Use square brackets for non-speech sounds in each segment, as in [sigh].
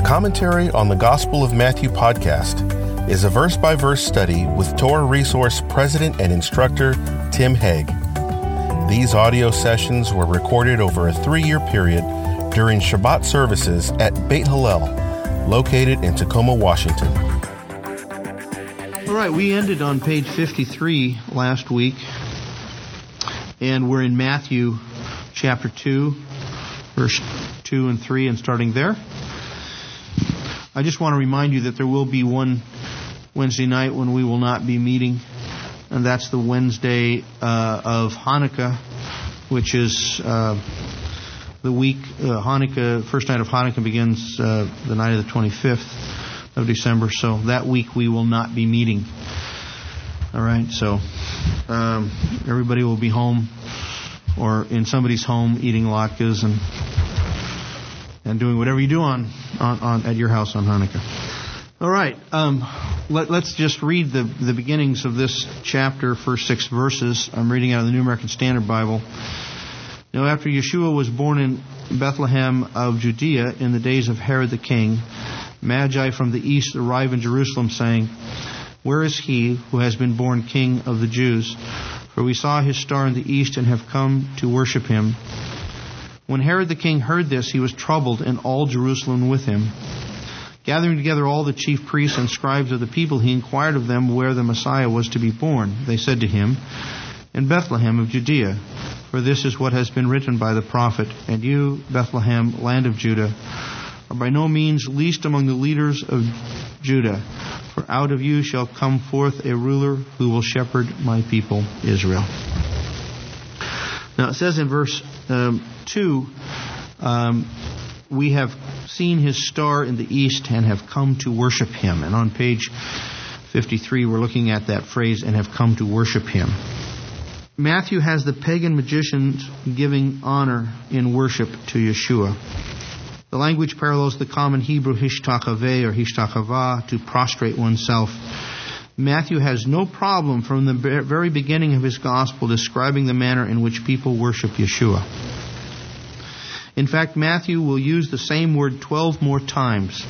The Commentary on the Gospel of Matthew podcast is a verse by verse study with Torah Resource President and Instructor Tim Hegg. These audio sessions were recorded over a three year period during Shabbat services at Beit Hillel, located in Tacoma, Washington. All right, we ended on page 53 last week, and we're in Matthew chapter 2, verse 2 and 3, and starting there. I just want to remind you that there will be one Wednesday night when we will not be meeting, and that's the Wednesday uh, of Hanukkah, which is uh, the week uh, Hanukkah. First night of Hanukkah begins uh, the night of the 25th of December, so that week we will not be meeting. All right, so um, everybody will be home or in somebody's home eating latkes and and doing whatever you do on, on, on at your house on Hanukkah. All right, um, let, us just read the, the beginnings of this chapter, first six verses. I'm reading out of the New American Standard Bible. Now, after Yeshua was born in Bethlehem of Judea in the days of Herod the king, Magi from the east arrived in Jerusalem, saying, Where is he who has been born king of the Jews? For we saw his star in the east and have come to worship him. When Herod the king heard this, he was troubled, and all Jerusalem with him. Gathering together all the chief priests and scribes of the people, he inquired of them where the Messiah was to be born. They said to him, In Bethlehem of Judea, for this is what has been written by the prophet, And you, Bethlehem, land of Judah, are by no means least among the leaders of Judah, for out of you shall come forth a ruler who will shepherd my people Israel. Now it says in verse um, 2 um, we have seen his star in the east and have come to worship him. And on page 53, we're looking at that phrase, and have come to worship him. Matthew has the pagan magicians giving honor in worship to Yeshua. The language parallels the common Hebrew hishtachaveh or hishtachavah, to prostrate oneself. Matthew has no problem from the very beginning of his gospel describing the manner in which people worship Yeshua. In fact, Matthew will use the same word 12 more times,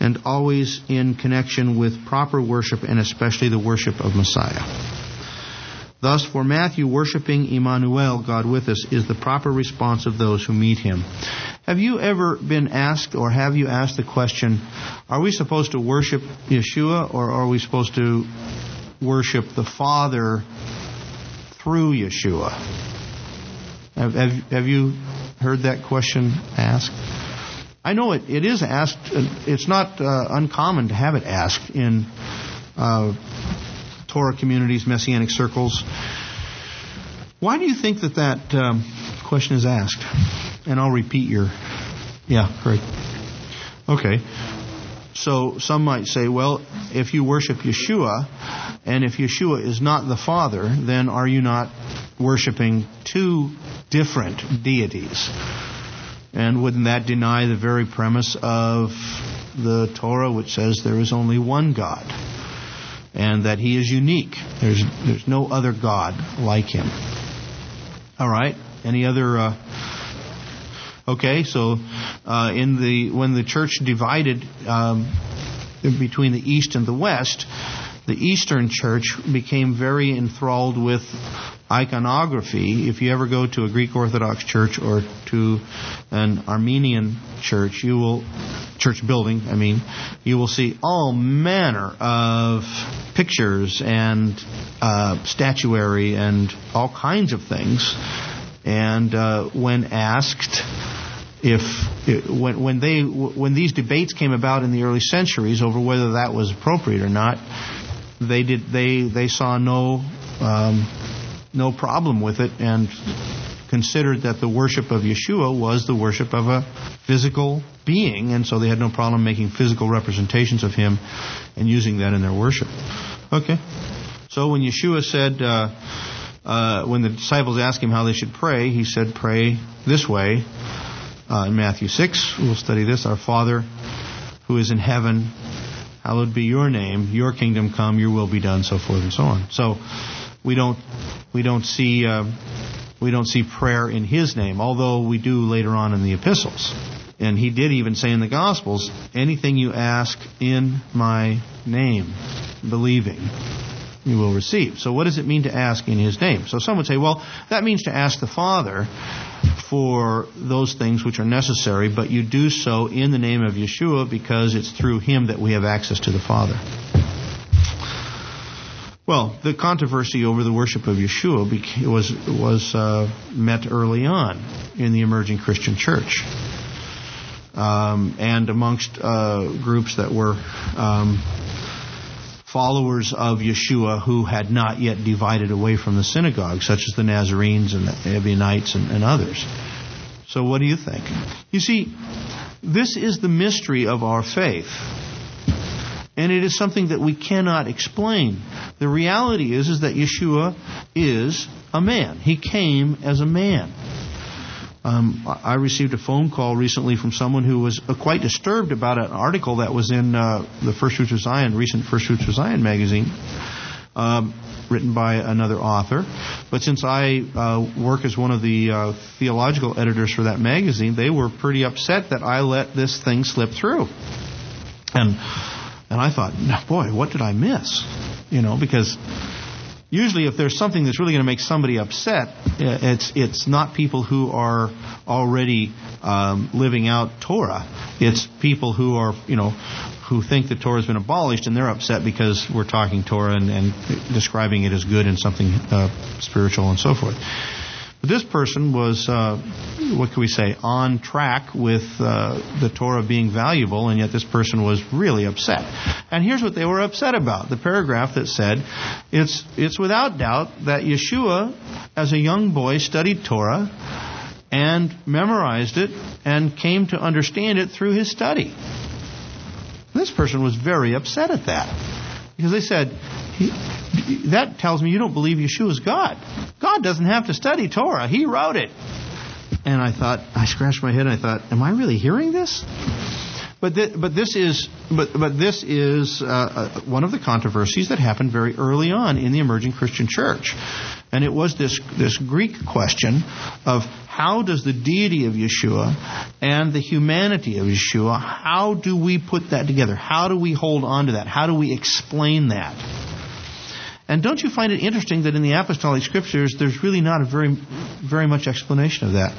and always in connection with proper worship and especially the worship of Messiah. Thus, for Matthew, worshiping Emmanuel, God with us, is the proper response of those who meet him. Have you ever been asked, or have you asked the question, are we supposed to worship Yeshua, or are we supposed to worship the Father through Yeshua? Have, have, have you heard that question asked? I know it, it is asked. It's not uh, uncommon to have it asked in uh, Torah communities, Messianic circles. Why do you think that that um, question is asked? And I'll repeat your. Yeah, great. Okay. So some might say, well, if you worship Yeshua, and if Yeshua is not the Father, then are you not worshiping two different deities? And wouldn't that deny the very premise of the Torah, which says there is only one God, and that He is unique? There's there's no other God like Him. All right. Any other? Uh, okay, so uh, in the when the church divided um, between the east and the west, the Eastern Church became very enthralled with iconography. If you ever go to a Greek Orthodox church or to an Armenian church, you will church building, I mean, you will see all manner of pictures and uh, statuary and all kinds of things. And uh, when asked if when, when they when these debates came about in the early centuries over whether that was appropriate or not, they did they they saw no um, no problem with it and considered that the worship of Yeshua was the worship of a physical being, and so they had no problem making physical representations of him and using that in their worship. Okay. So when Yeshua said, uh, uh, when the disciples asked him how they should pray, he said, pray this way. Uh, in Matthew 6, we'll study this. Our Father who is in heaven, hallowed be your name, your kingdom come, your will be done, so forth and so on. So we don't we don't see uh, we don't see prayer in His name, although we do later on in the epistles. And he did even say in the Gospels, anything you ask in my name, believing, you will receive. So what does it mean to ask in his name? So some would say, well, that means to ask the Father for those things which are necessary, but you do so in the name of Yeshua because it's through him that we have access to the Father. Well, the controversy over the worship of Yeshua was was uh, met early on in the emerging Christian church, um, and amongst uh, groups that were um, followers of Yeshua who had not yet divided away from the synagogue, such as the Nazarenes and the Ebionites and, and others. So, what do you think? You see, this is the mystery of our faith and it is something that we cannot explain. The reality is, is that Yeshua is a man. He came as a man. Um, I received a phone call recently from someone who was uh, quite disturbed about an article that was in uh, the First Fruits of Zion, recent First Fruits of Zion magazine, um, written by another author. But since I uh, work as one of the uh, theological editors for that magazine, they were pretty upset that I let this thing slip through. And and I thought, boy, what did I miss? You know, because usually if there's something that's really going to make somebody upset, it's it's not people who are already um, living out Torah. It's people who are, you know, who think that Torah has been abolished and they're upset because we're talking Torah and, and describing it as good and something uh, spiritual and so forth. This person was, uh, what can we say, on track with uh, the Torah being valuable, and yet this person was really upset. And here's what they were upset about: the paragraph that said, "It's it's without doubt that Yeshua, as a young boy, studied Torah." And memorized it and came to understand it through his study. This person was very upset at that because they said, that tells me you don't believe Yeshua is God. God doesn't have to study Torah. He wrote it. And I thought, I scratched my head and I thought, am I really hearing this? But, th- but this is, but, but this is uh, uh, one of the controversies that happened very early on in the emerging Christian church. And it was this, this Greek question of how does the deity of Yeshua and the humanity of Yeshua, how do we put that together? How do we hold on to that? How do we explain that? And don't you find it interesting that in the apostolic scriptures there's really not a very very much explanation of that?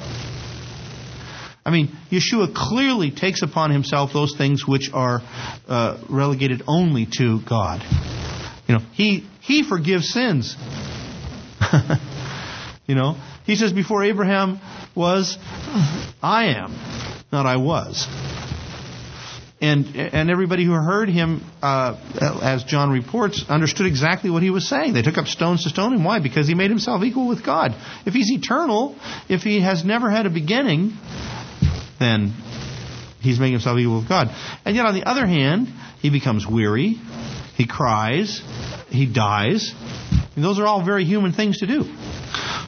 I mean, Yeshua clearly takes upon himself those things which are uh, relegated only to God. You know, he he forgives sins. [laughs] you know, he says before Abraham was, I am, not I was and and everybody who heard him, uh, as John reports, understood exactly what he was saying. They took up stones to stone him. Why? Because he made himself equal with God. If he's eternal, if he has never had a beginning, then he's making himself equal with God. And yet, on the other hand, he becomes weary, he cries, he dies. Those are all very human things to do.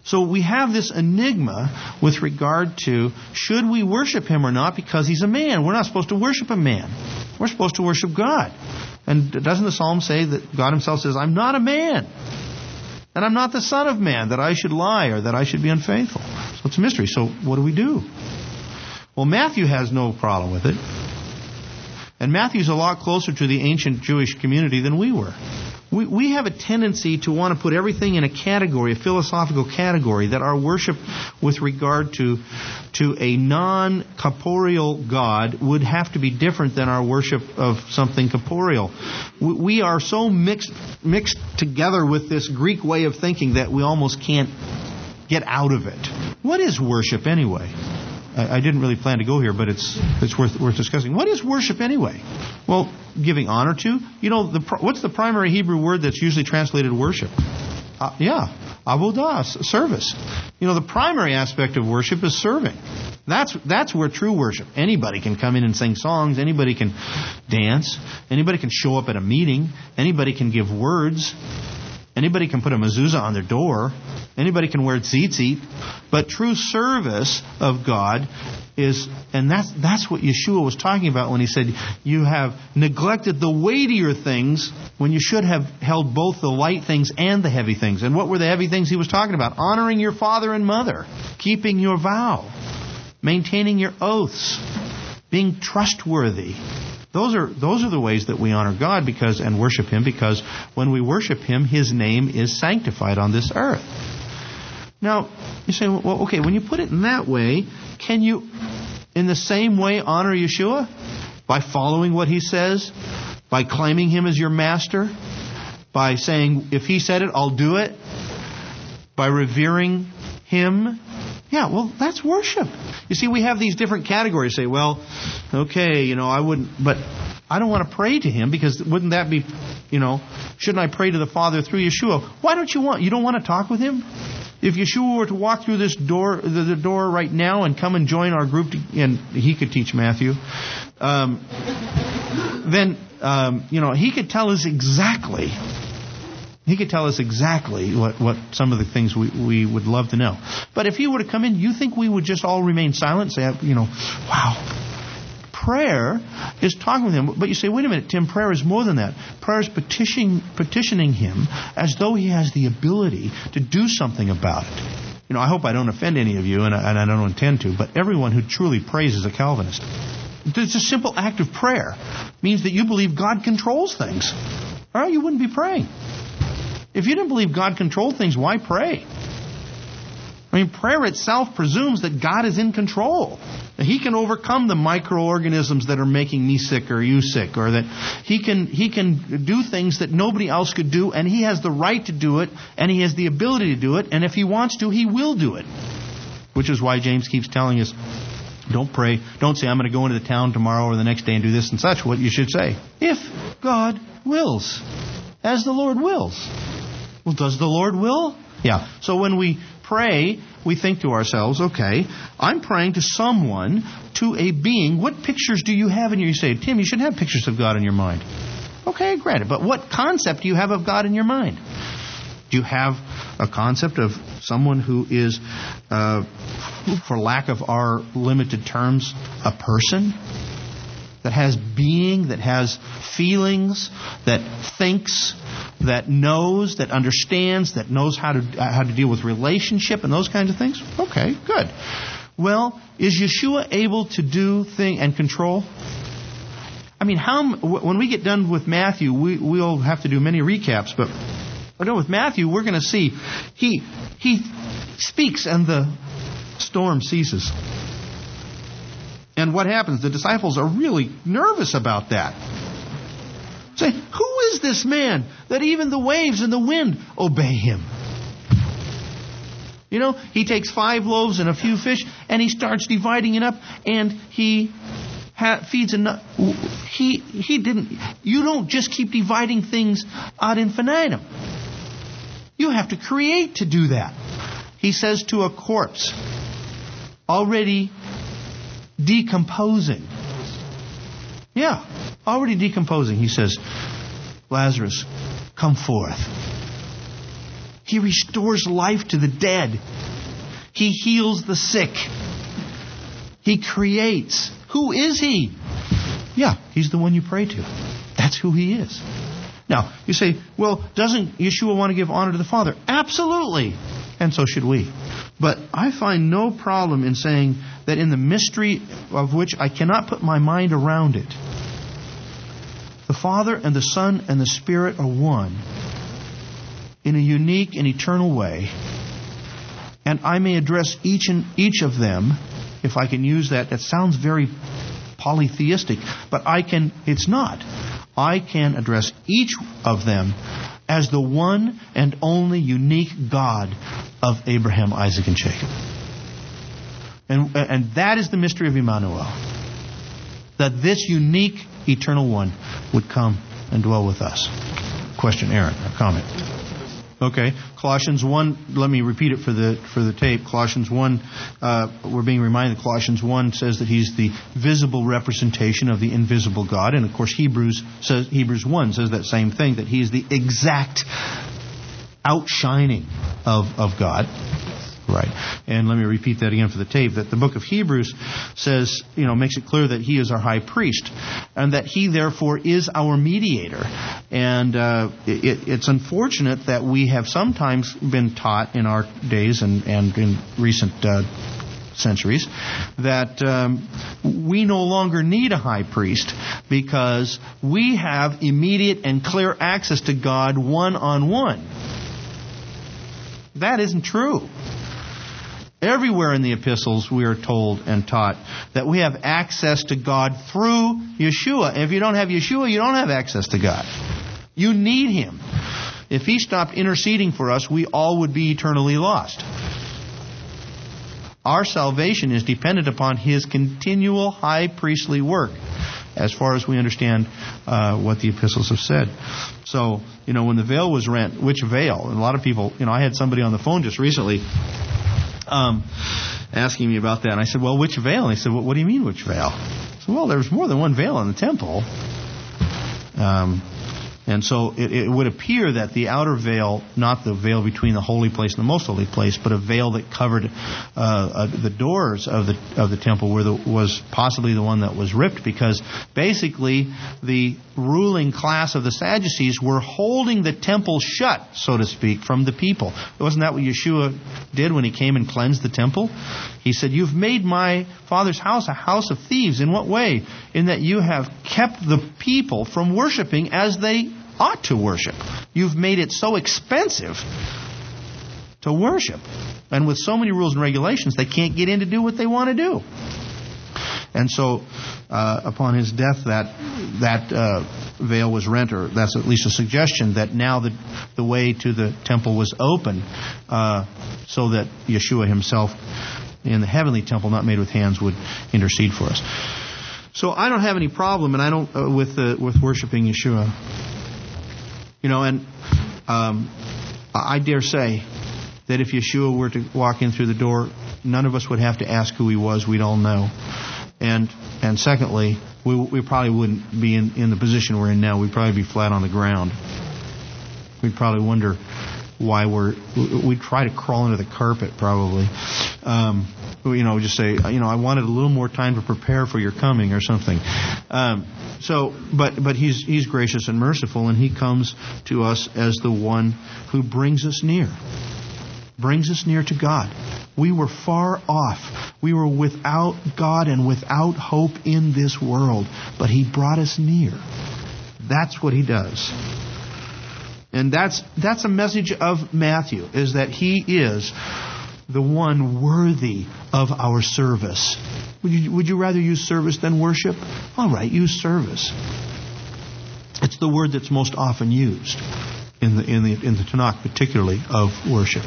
So we have this enigma with regard to should we worship him or not because he's a man. We're not supposed to worship a man. We're supposed to worship God. And doesn't the psalm say that God himself says, I'm not a man. And I'm not the son of man that I should lie or that I should be unfaithful. So it's a mystery. So what do we do? Well, Matthew has no problem with it. And Matthew's a lot closer to the ancient Jewish community than we were we, we have a tendency to want to put everything in a category, a philosophical category, that our worship with regard to, to a non corporeal God would have to be different than our worship of something corporeal. We, we are so mixed, mixed together with this Greek way of thinking that we almost can't get out of it. What is worship anyway? I, I didn't really plan to go here, but it's it's worth worth discussing. What is worship anyway? Well, giving honor to. You know, the, what's the primary Hebrew word that's usually translated worship? Uh, yeah, avodah, service. You know, the primary aspect of worship is serving. That's that's where true worship. Anybody can come in and sing songs. Anybody can dance. Anybody can show up at a meeting. Anybody can give words. Anybody can put a mezuzah on their door. Anybody can wear tzitzit. But true service of God is, and that's, that's what Yeshua was talking about when he said, You have neglected the weightier things when you should have held both the light things and the heavy things. And what were the heavy things he was talking about? Honoring your father and mother, keeping your vow, maintaining your oaths, being trustworthy. Those are those are the ways that we honor God because and worship Him because when we worship Him, His name is sanctified on this earth. Now you say, well, okay, when you put it in that way, can you, in the same way, honor Yeshua by following what He says, by claiming Him as your master, by saying if He said it, I'll do it, by revering Him? Yeah, well, that's worship. You see, we have these different categories. Say, well, okay, you know, I wouldn't, but I don't want to pray to him because wouldn't that be, you know, shouldn't I pray to the Father through Yeshua? Why don't you want? You don't want to talk with him? If Yeshua were to walk through this door, the, the door right now, and come and join our group, to, and he could teach Matthew, um, then um, you know he could tell us exactly he could tell us exactly what, what some of the things we, we would love to know. But if he were to come in, you think we would just all remain silent and say, you know, wow. Prayer is talking with him. But you say, wait a minute, Tim, prayer is more than that. Prayer is petitioning, petitioning him as though he has the ability to do something about it. You know, I hope I don't offend any of you, and I, and I don't intend to, but everyone who truly prays is a Calvinist. It's a simple act of prayer. It means that you believe God controls things. Or you wouldn't be praying. If you didn't believe God controlled things, why pray? I mean, prayer itself presumes that God is in control. That He can overcome the microorganisms that are making me sick or you sick, or that He can He can do things that nobody else could do, and He has the right to do it, and He has the ability to do it, and if He wants to, He will do it. Which is why James keeps telling us, don't pray, don't say I'm going to go into the town tomorrow or the next day and do this and such. What you should say, if God wills, as the Lord wills. Well, does the Lord will? Yeah. So when we pray, we think to ourselves, okay, I'm praying to someone, to a being. What pictures do you have in your? You say, Tim, you should have pictures of God in your mind. Okay, granted. But what concept do you have of God in your mind? Do you have a concept of someone who is, uh, for lack of our limited terms, a person? That has being, that has feelings, that thinks, that knows, that understands, that knows how to how to deal with relationship and those kinds of things? Okay, good. Well, is Yeshua able to do thing and control? I mean, how when we get done with Matthew, we we'll have to do many recaps, but with Matthew, we're going to see he he speaks and the storm ceases. And what happens? The disciples are really nervous about that. Say, who is this man that even the waves and the wind obey him? You know, he takes five loaves and a few fish and he starts dividing it up and he ha- feeds enough. He, he didn't, you don't just keep dividing things ad infinitum. You have to create to do that. He says to a corpse, already decomposing. Yeah, already decomposing. He says, Lazarus, come forth. He restores life to the dead. He heals the sick. He creates. Who is he? Yeah, he's the one you pray to. That's who he is. Now, you say, well, doesn't Yeshua want to give honor to the Father? Absolutely. And so should we. But I find no problem in saying that in the mystery of which I cannot put my mind around it, the Father and the Son and the Spirit are one in a unique and eternal way. And I may address each and each of them, if I can use that. That sounds very polytheistic, but I can, it's not. I can address each of them as the one and only unique God of Abraham, Isaac, and Jacob. And, and that is the mystery of Emmanuel. That this unique eternal one would come and dwell with us. Question, Aaron, a comment. Okay, Colossians 1, let me repeat it for the, for the tape. Colossians 1, uh, we're being reminded Colossians 1 says that he's the visible representation of the invisible God. And of course, Hebrews, says, Hebrews 1 says that same thing, that he is the exact outshining of, of God. Right. And let me repeat that again for the tape that the book of Hebrews says, you know, makes it clear that he is our high priest and that he therefore is our mediator. And uh, it, it's unfortunate that we have sometimes been taught in our days and, and in recent uh, centuries, that um, we no longer need a high priest because we have immediate and clear access to God one on one. That isn't true. Everywhere in the epistles, we are told and taught that we have access to God through Yeshua. And if you don't have Yeshua, you don't have access to God. You need Him. If He stopped interceding for us, we all would be eternally lost. Our salvation is dependent upon His continual high priestly work, as far as we understand uh, what the epistles have said. So, you know, when the veil was rent, which veil? And a lot of people, you know, I had somebody on the phone just recently um, asking me about that. And I said, well, which veil? And he said, well, what do you mean, which veil? I said, well, there's more than one veil in the temple. Um, and so it, it, would appear that the outer veil, not the veil between the holy place and the most holy place, but a veil that covered uh, uh, the doors of the of the temple, where the, was possibly the one that was ripped, because basically the ruling class of the Sadducees were holding the temple shut, so to speak, from the people. Wasn't that what Yeshua did when he came and cleansed the temple? He said, "You've made my father's house a house of thieves." In what way? In that you have kept the people from worshiping as they ought to worship. You've made it so expensive to worship. And with so many rules and regulations, they can't get in to do what they want to do. And so, uh, upon his death, that that uh, veil was rent, or that's at least a suggestion that now the the way to the temple was open, uh, so that Yeshua himself, in the heavenly temple, not made with hands, would intercede for us. So I don't have any problem, and I don't uh, with with worshiping Yeshua. You know, and um, I dare say that if Yeshua were to walk in through the door, none of us would have to ask who he was. We'd all know. And and secondly, we, we probably wouldn't be in, in the position we're in now. We'd probably be flat on the ground. We'd probably wonder why we're we'd try to crawl under the carpet probably. Um, you know, just say, you know, I wanted a little more time to prepare for your coming or something. Um, so, but but he's he's gracious and merciful, and he comes to us as the one who brings us near, brings us near to God. We were far off. We were without God and without hope in this world, but he brought us near. That's what he does. And that's that's a message of Matthew is that he is the one worthy of our service. Would you, would you rather use service than worship? All right, use service. It's the word that's most often used in the, in the, in the Tanakh, particularly of worship.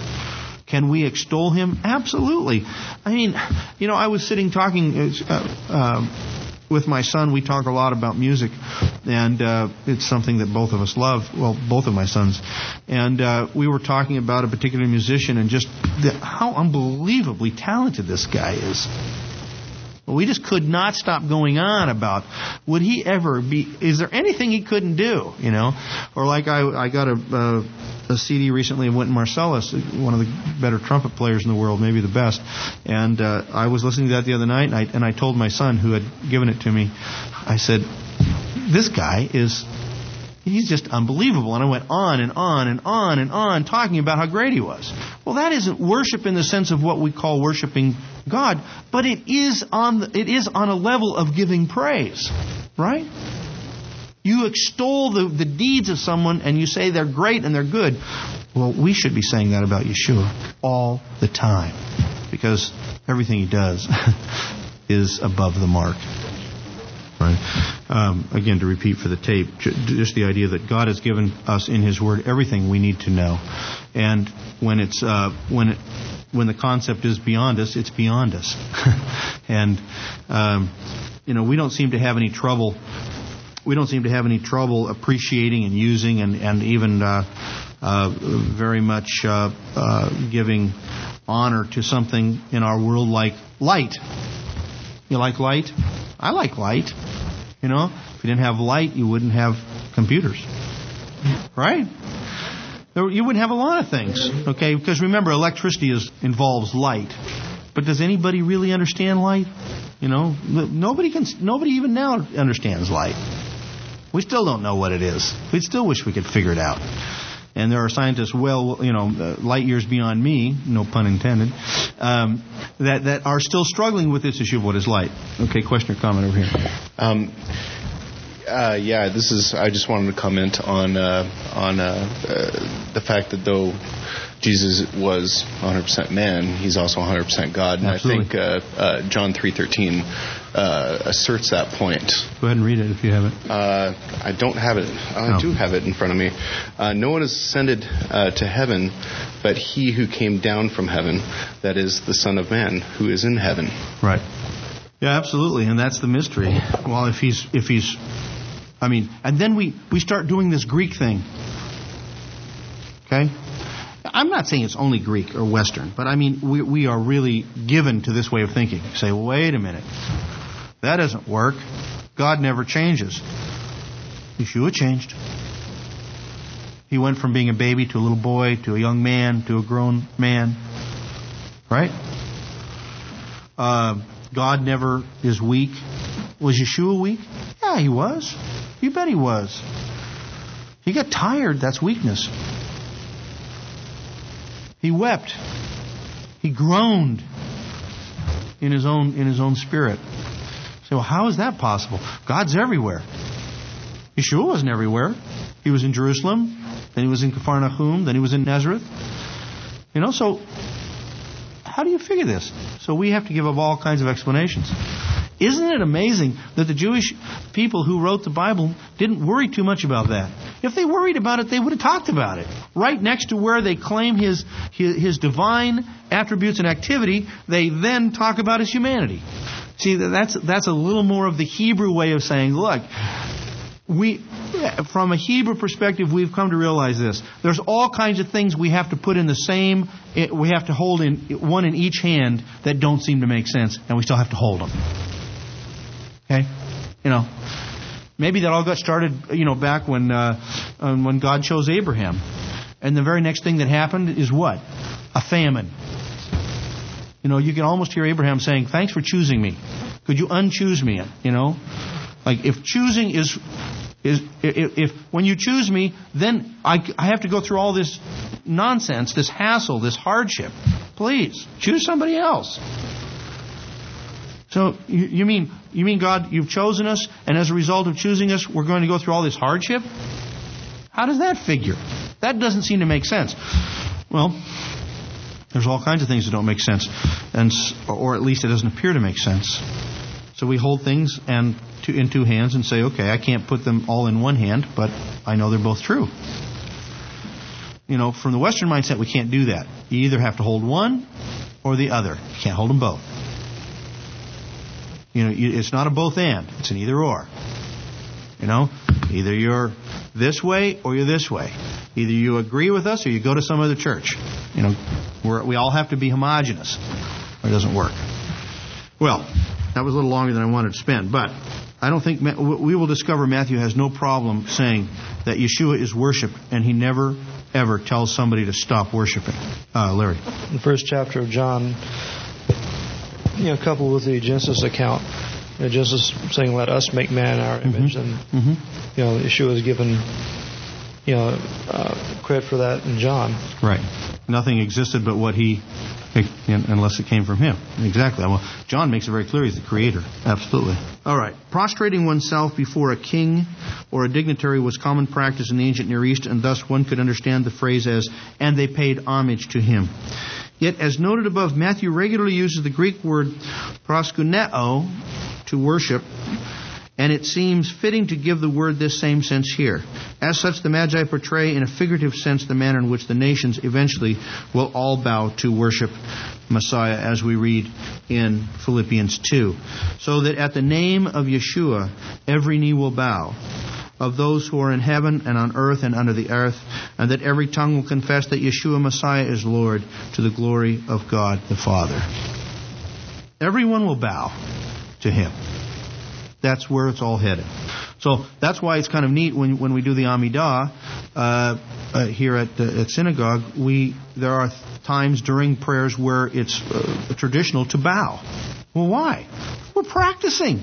Can we extol him? Absolutely. I mean, you know, I was sitting talking uh, uh, with my son. We talk a lot about music, and uh, it's something that both of us love. Well, both of my sons, and uh, we were talking about a particular musician and just the, how unbelievably talented this guy is. We just could not stop going on about would he ever be? Is there anything he couldn't do? You know, or like I I got a a, a CD recently of Wynton Marsalis, one of the better trumpet players in the world, maybe the best. And uh, I was listening to that the other night, and I and I told my son who had given it to me, I said, this guy is he's just unbelievable. And I went on and on and on and on talking about how great he was. Well, that isn't worship in the sense of what we call worshiping God, but it is on the, it is on a level of giving praise, right? You extol the, the deeds of someone and you say they're great and they're good. Well, we should be saying that about Yeshua all the time because everything he does [laughs] is above the mark. Right? Um, again, to repeat for the tape, just the idea that God has given us in His Word everything we need to know, and when it's uh, when it when the concept is beyond us, it's beyond us, [laughs] and um, you know we don't seem to have any trouble. We don't seem to have any trouble appreciating and using and and even uh, uh, very much uh, uh, giving honor to something in our world like light. You like light? I like light. You know, if you didn't have light, you wouldn't have computers. Right? You wouldn't have a lot of things. Okay? Because remember, electricity is, involves light. But does anybody really understand light? You know, nobody can. Nobody even now understands light. We still don't know what it is. We still wish we could figure it out. And there are scientists well, you know, uh, light years beyond me, no pun intended, um, that that are still struggling with this issue of what is light. Okay, question or comment over here. Um, uh, yeah, this is. I just wanted to comment on uh, on uh, uh the fact that though Jesus was 100% man, he's also 100% God, and Absolutely. I think uh, uh, John 3:13 asserts that point. Go ahead and read it if you have it. I don't have it. I Oh. do have it in front of me. no one has ascended to heaven, but he who came down from heaven, that is the Son of Man, who is in heaven. Right. Yeah, absolutely, and that's the mystery. Well, if he's if he's I mean, and then we, we start doing this Greek thing. Okay? I'm not saying it's only Greek or Western, but I mean, we, we are really given to this way of thinking. Say, wait a minute. That doesn't work. God never changes. Yeshua changed. He went from being a baby to a little boy to a young man to a grown man. Right? Uh, God never is weak. Was Yeshua weak? Yeah, he was. You bet he was. He got tired. That's weakness. He wept. He groaned in his own in his own spirit. Say, well, how is that possible? God's everywhere. Yeshua wasn't everywhere. He was in Jerusalem, then he was in Capharnaum, then he was in Nazareth. You know, so how do you figure this? So we have to give up all kinds of explanations. Isn't it amazing that the Jewish people who wrote the Bible didn't worry too much about that? If they worried about it, they would have talked about it. Right next to where they claim his, his, his divine attributes and activity, they then talk about his humanity. See, that's, that's a little more of the Hebrew way of saying, look, we, from a Hebrew perspective, we've come to realize this. There's all kinds of things we have to put in the same, we have to hold in one in each hand that don't seem to make sense, and we still have to hold them. Okay? You know, maybe that all got started, you know, back when, uh, when God chose Abraham. And the very next thing that happened is what? A famine. You know, you can almost hear Abraham saying, Thanks for choosing me. Could you unchoose me? You know? Like, if choosing is, is if, if when you choose me, then I, I have to go through all this nonsense, this hassle, this hardship. Please, choose somebody else. So you, you mean you mean God, you've chosen us, and as a result of choosing us, we're going to go through all this hardship? How does that figure? That doesn't seem to make sense. Well, there's all kinds of things that don't make sense, and or at least it doesn't appear to make sense. So we hold things and to, in two hands and say, okay, I can't put them all in one hand, but I know they're both true. You know, from the Western mindset, we can't do that. You either have to hold one or the other. You can't hold them both. You know, it's not a both and. It's an either or. You know, either you're this way or you're this way. Either you agree with us or you go to some other church. You know, we all have to be homogenous or it doesn't work. Well, that was a little longer than I wanted to spend, but I don't think we will discover Matthew has no problem saying that Yeshua is worship, and he never ever tells somebody to stop worshiping. Uh, Larry, the first chapter of John, you know, coupled with the Genesis account, you know, Genesis saying, "Let us make man our image," mm-hmm. and mm-hmm. you know, Yeshua is given you know uh, credit for that in John. Right. Nothing existed but what he unless it came from him. Exactly. Well, John makes it very clear he's the creator. Absolutely. All right. Prostrating oneself before a king or a dignitary was common practice in the ancient Near East, and thus one could understand the phrase as, and they paid homage to him. Yet, as noted above, Matthew regularly uses the Greek word proskuneo to worship, and it seems fitting to give the word this same sense here. As such, the Magi portray in a figurative sense the manner in which the nations eventually will all bow to worship Messiah, as we read in Philippians 2. So that at the name of Yeshua, every knee will bow of those who are in heaven and on earth and under the earth, and that every tongue will confess that Yeshua Messiah is Lord to the glory of God the Father. Everyone will bow to him. That's where it's all headed. So that's why it's kind of neat when when we do the Amidah uh, uh, here at uh, at synagogue. We there are times during prayers where it's uh, traditional to bow. Well, why? We're practicing.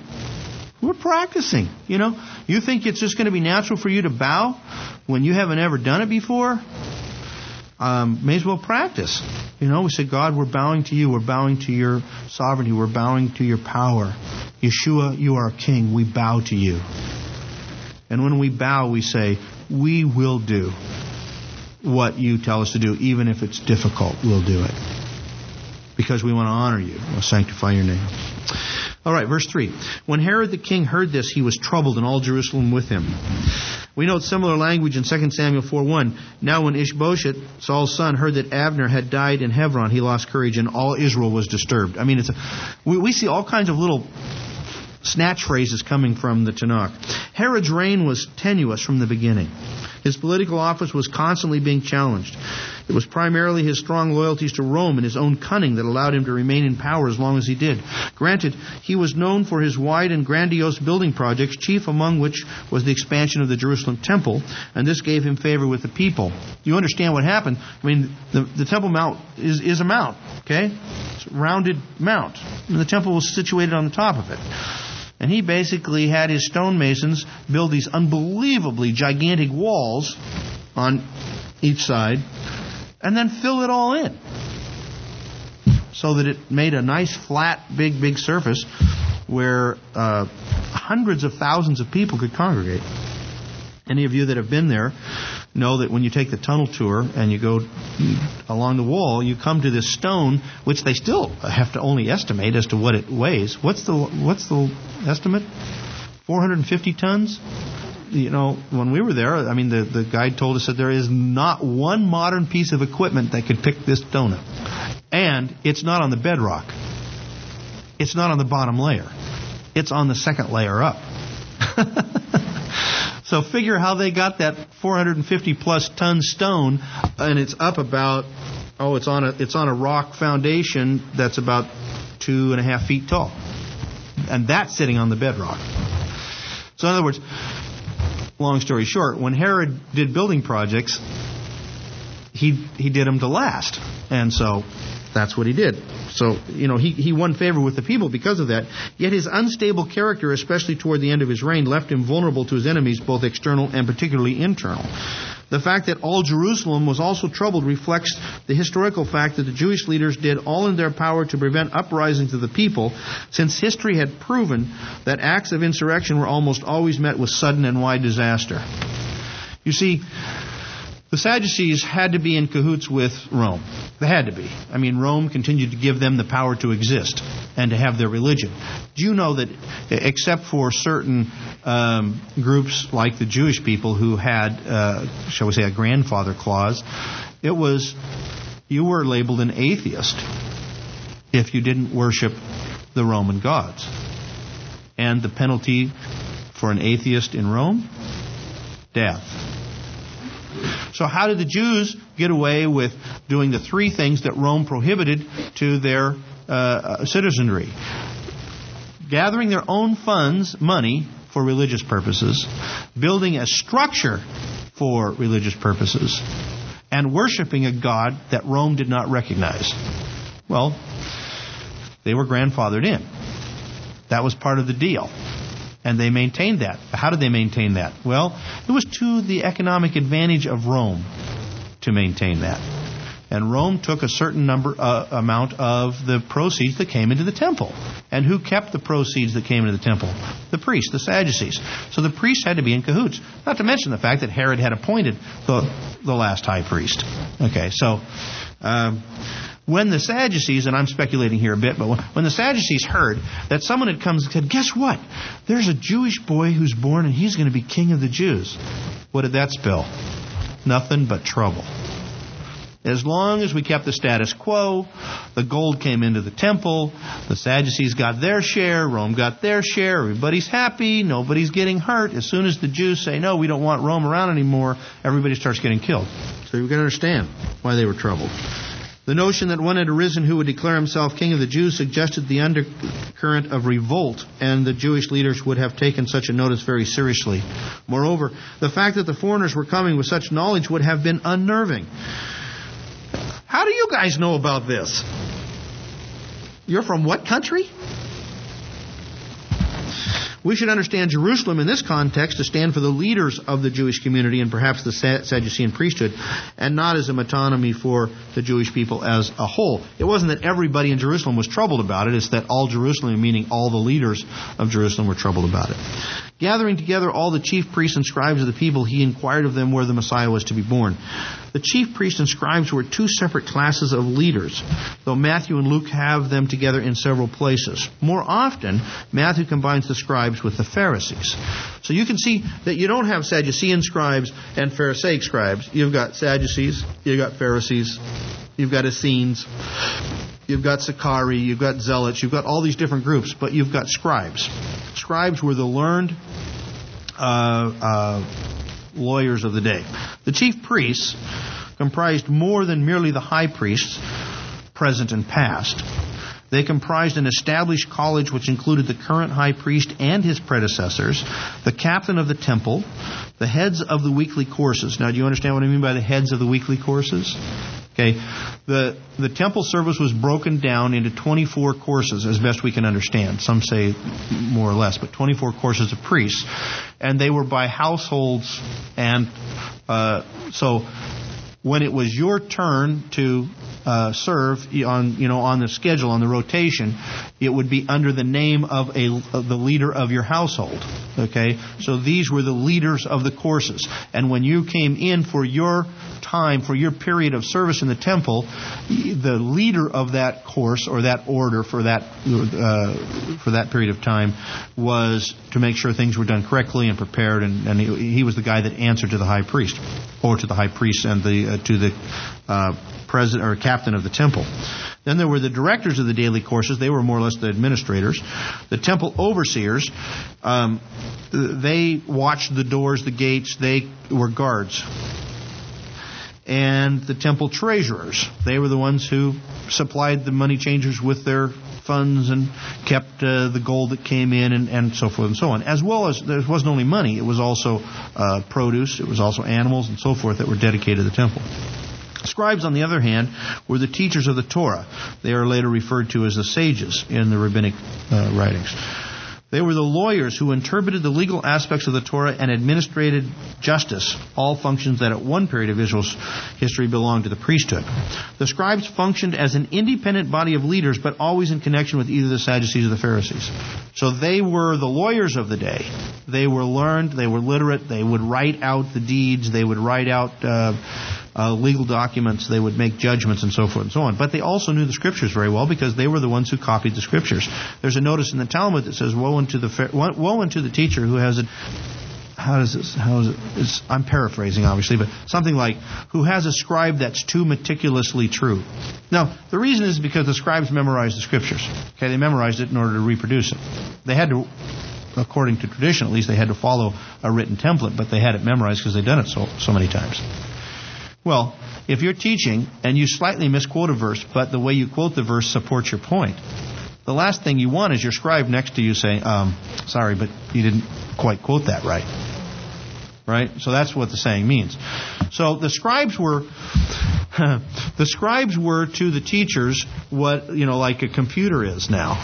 We're practicing. You know, you think it's just going to be natural for you to bow when you haven't ever done it before? Um, may as well practice. You know, we say, God, we're bowing to you. We're bowing to your sovereignty. We're bowing to your power. Yeshua, you are king. We bow to you. And when we bow, we say, we will do what you tell us to do, even if it's difficult, we'll do it. Because we want to honor you. We'll sanctify your name. All right, verse 3. When Herod the king heard this, he was troubled, and all Jerusalem with him. We note similar language in 2 Samuel 4.1. Now when Ishbosheth, Saul's son, heard that Abner had died in Hebron, he lost courage, and all Israel was disturbed. I mean, it's a, we, we see all kinds of little snatch phrases coming from the Tanakh. Herod's reign was tenuous from the beginning. His political office was constantly being challenged. It was primarily his strong loyalties to Rome and his own cunning that allowed him to remain in power as long as he did. Granted, he was known for his wide and grandiose building projects, chief among which was the expansion of the Jerusalem temple, and this gave him favor with the people. You understand what happened? I mean, the, the Temple Mount is, is a mount, okay? It's a rounded mount. And the temple was situated on the top of it. And he basically had his stonemasons build these unbelievably gigantic walls on each side and then fill it all in so that it made a nice flat big big surface where uh, hundreds of thousands of people could congregate any of you that have been there know that when you take the tunnel tour and you go along the wall, you come to this stone, which they still have to only estimate as to what it weighs. What's the what's the estimate? 450 tons. You know, when we were there, I mean, the, the guide told us that there is not one modern piece of equipment that could pick this stone up. And it's not on the bedrock. It's not on the bottom layer. It's on the second layer up. [laughs] So figure how they got that 450 plus ton stone, and it's up about oh, it's on a it's on a rock foundation that's about two and a half feet tall, and that's sitting on the bedrock. So in other words, long story short, when Herod did building projects, he he did them to last, and so that's what he did. So, you know, he, he won favor with the people because of that. Yet his unstable character, especially toward the end of his reign, left him vulnerable to his enemies, both external and particularly internal. The fact that all Jerusalem was also troubled reflects the historical fact that the Jewish leaders did all in their power to prevent uprisings of the people, since history had proven that acts of insurrection were almost always met with sudden and wide disaster. You see, the Sadducees had to be in cahoots with Rome. They had to be. I mean, Rome continued to give them the power to exist and to have their religion. Do you know that, except for certain um, groups like the Jewish people who had, uh, shall we say, a grandfather clause, it was you were labeled an atheist if you didn't worship the Roman gods. And the penalty for an atheist in Rome? Death. So how did the Jews get away with doing the three things that Rome prohibited to their uh, citizenry? Gathering their own funds, money, for religious purposes, building a structure for religious purposes, and worshiping a God that Rome did not recognize. Well, they were grandfathered in. That was part of the deal. And they maintained that. How did they maintain that? Well, it was to the economic advantage of Rome to maintain that. And Rome took a certain number uh, amount of the proceeds that came into the temple. And who kept the proceeds that came into the temple? The priests, the Sadducees. So the priests had to be in cahoots. Not to mention the fact that Herod had appointed the, the last high priest. Okay, so um, when the Sadducees, and I'm speculating here a bit, but when the Sadducees heard that someone had come and said, Guess what? There's a Jewish boy who's born and he's going to be king of the Jews. What did that spell? Nothing but trouble. As long as we kept the status quo, the gold came into the temple, the Sadducees got their share, Rome got their share, everybody's happy, nobody's getting hurt. As soon as the Jews say, no, we don't want Rome around anymore, everybody starts getting killed. So you've got to understand why they were troubled. The notion that one had arisen who would declare himself king of the Jews suggested the undercurrent of revolt, and the Jewish leaders would have taken such a notice very seriously. Moreover, the fact that the foreigners were coming with such knowledge would have been unnerving. How do you guys know about this? You're from what country? We should understand Jerusalem in this context to stand for the leaders of the Jewish community and perhaps the Sadducean priesthood, and not as a metonymy for the Jewish people as a whole. It wasn't that everybody in Jerusalem was troubled about it, it's that all Jerusalem, meaning all the leaders of Jerusalem, were troubled about it. Gathering together all the chief priests and scribes of the people, he inquired of them where the Messiah was to be born. The chief priests and scribes were two separate classes of leaders, though Matthew and Luke have them together in several places. More often, Matthew combines the scribes with the Pharisees. So you can see that you don't have Sadducean scribes and Pharisaic scribes. You've got Sadducees, you've got Pharisees, you've got Essenes, you've got Sicarii, you've got Zealots, you've got all these different groups, but you've got scribes. Scribes were the learned uh, uh, lawyers of the day. The chief priests comprised more than merely the high priests, present and past. They comprised an established college which included the current high priest and his predecessors, the captain of the temple, the heads of the weekly courses. Now, do you understand what I mean by the heads of the weekly courses? Okay, the the temple service was broken down into 24 courses, as best we can understand. Some say more or less, but 24 courses of priests, and they were by households, and uh, so when it was your turn to uh, serve on you know on the schedule on the rotation, it would be under the name of a of the leader of your household. Okay, so these were the leaders of the courses, and when you came in for your time for your period of service in the temple, the leader of that course or that order for that uh, for that period of time was to make sure things were done correctly and prepared, and, and he, he, was the guy that answered to the high priest or to the high priest and the uh, to the uh, president or captain of the temple. Then there were the directors of the daily courses. They were more or less the administrators. The temple overseers, um, they watched the doors, the gates. They were guards and the temple treasurers. They were the ones who supplied the money changers with their funds and kept uh, the gold that came in and, and, so forth and so on. As well as there wasn't only money, it was also uh, produce, it was also animals and so forth that were dedicated to the temple. Scribes, on the other hand, were the teachers of the Torah. They are later referred to as the sages in the rabbinic uh, writings. They were the lawyers who interpreted the legal aspects of the Torah and administrated justice, all functions that at one period of Israel's history belonged to the priesthood. The scribes functioned as an independent body of leaders, but always in connection with either the Sadducees or the Pharisees. So they were the lawyers of the day. They were learned, they were literate, they would write out the deeds, they would write out uh, uh, legal documents, they would make judgments, and so forth and so on. But they also knew the scriptures very well because they were the ones who copied the scriptures. There's a notice in the Talmud that says, "Woe unto the woe unto the teacher who has a how does this, how is it, it's, I'm paraphrasing obviously, but something like, who has a scribe that's too meticulously true. Now, the reason is because the scribes memorized the scriptures. Okay, they memorized it in order to reproduce it. They had to, according to tradition at least, they had to follow a written template, but they had it memorized because they'd done it so, so many times. Well, if you're teaching and you slightly misquote a verse, but the way you quote the verse supports your point, the last thing you want is your scribe next to you saying, um, sorry, but you didn't quite quote that right. Right? So that's what the saying means. So the scribes were [laughs] the scribes were to the teachers what, you know, like a computer is now.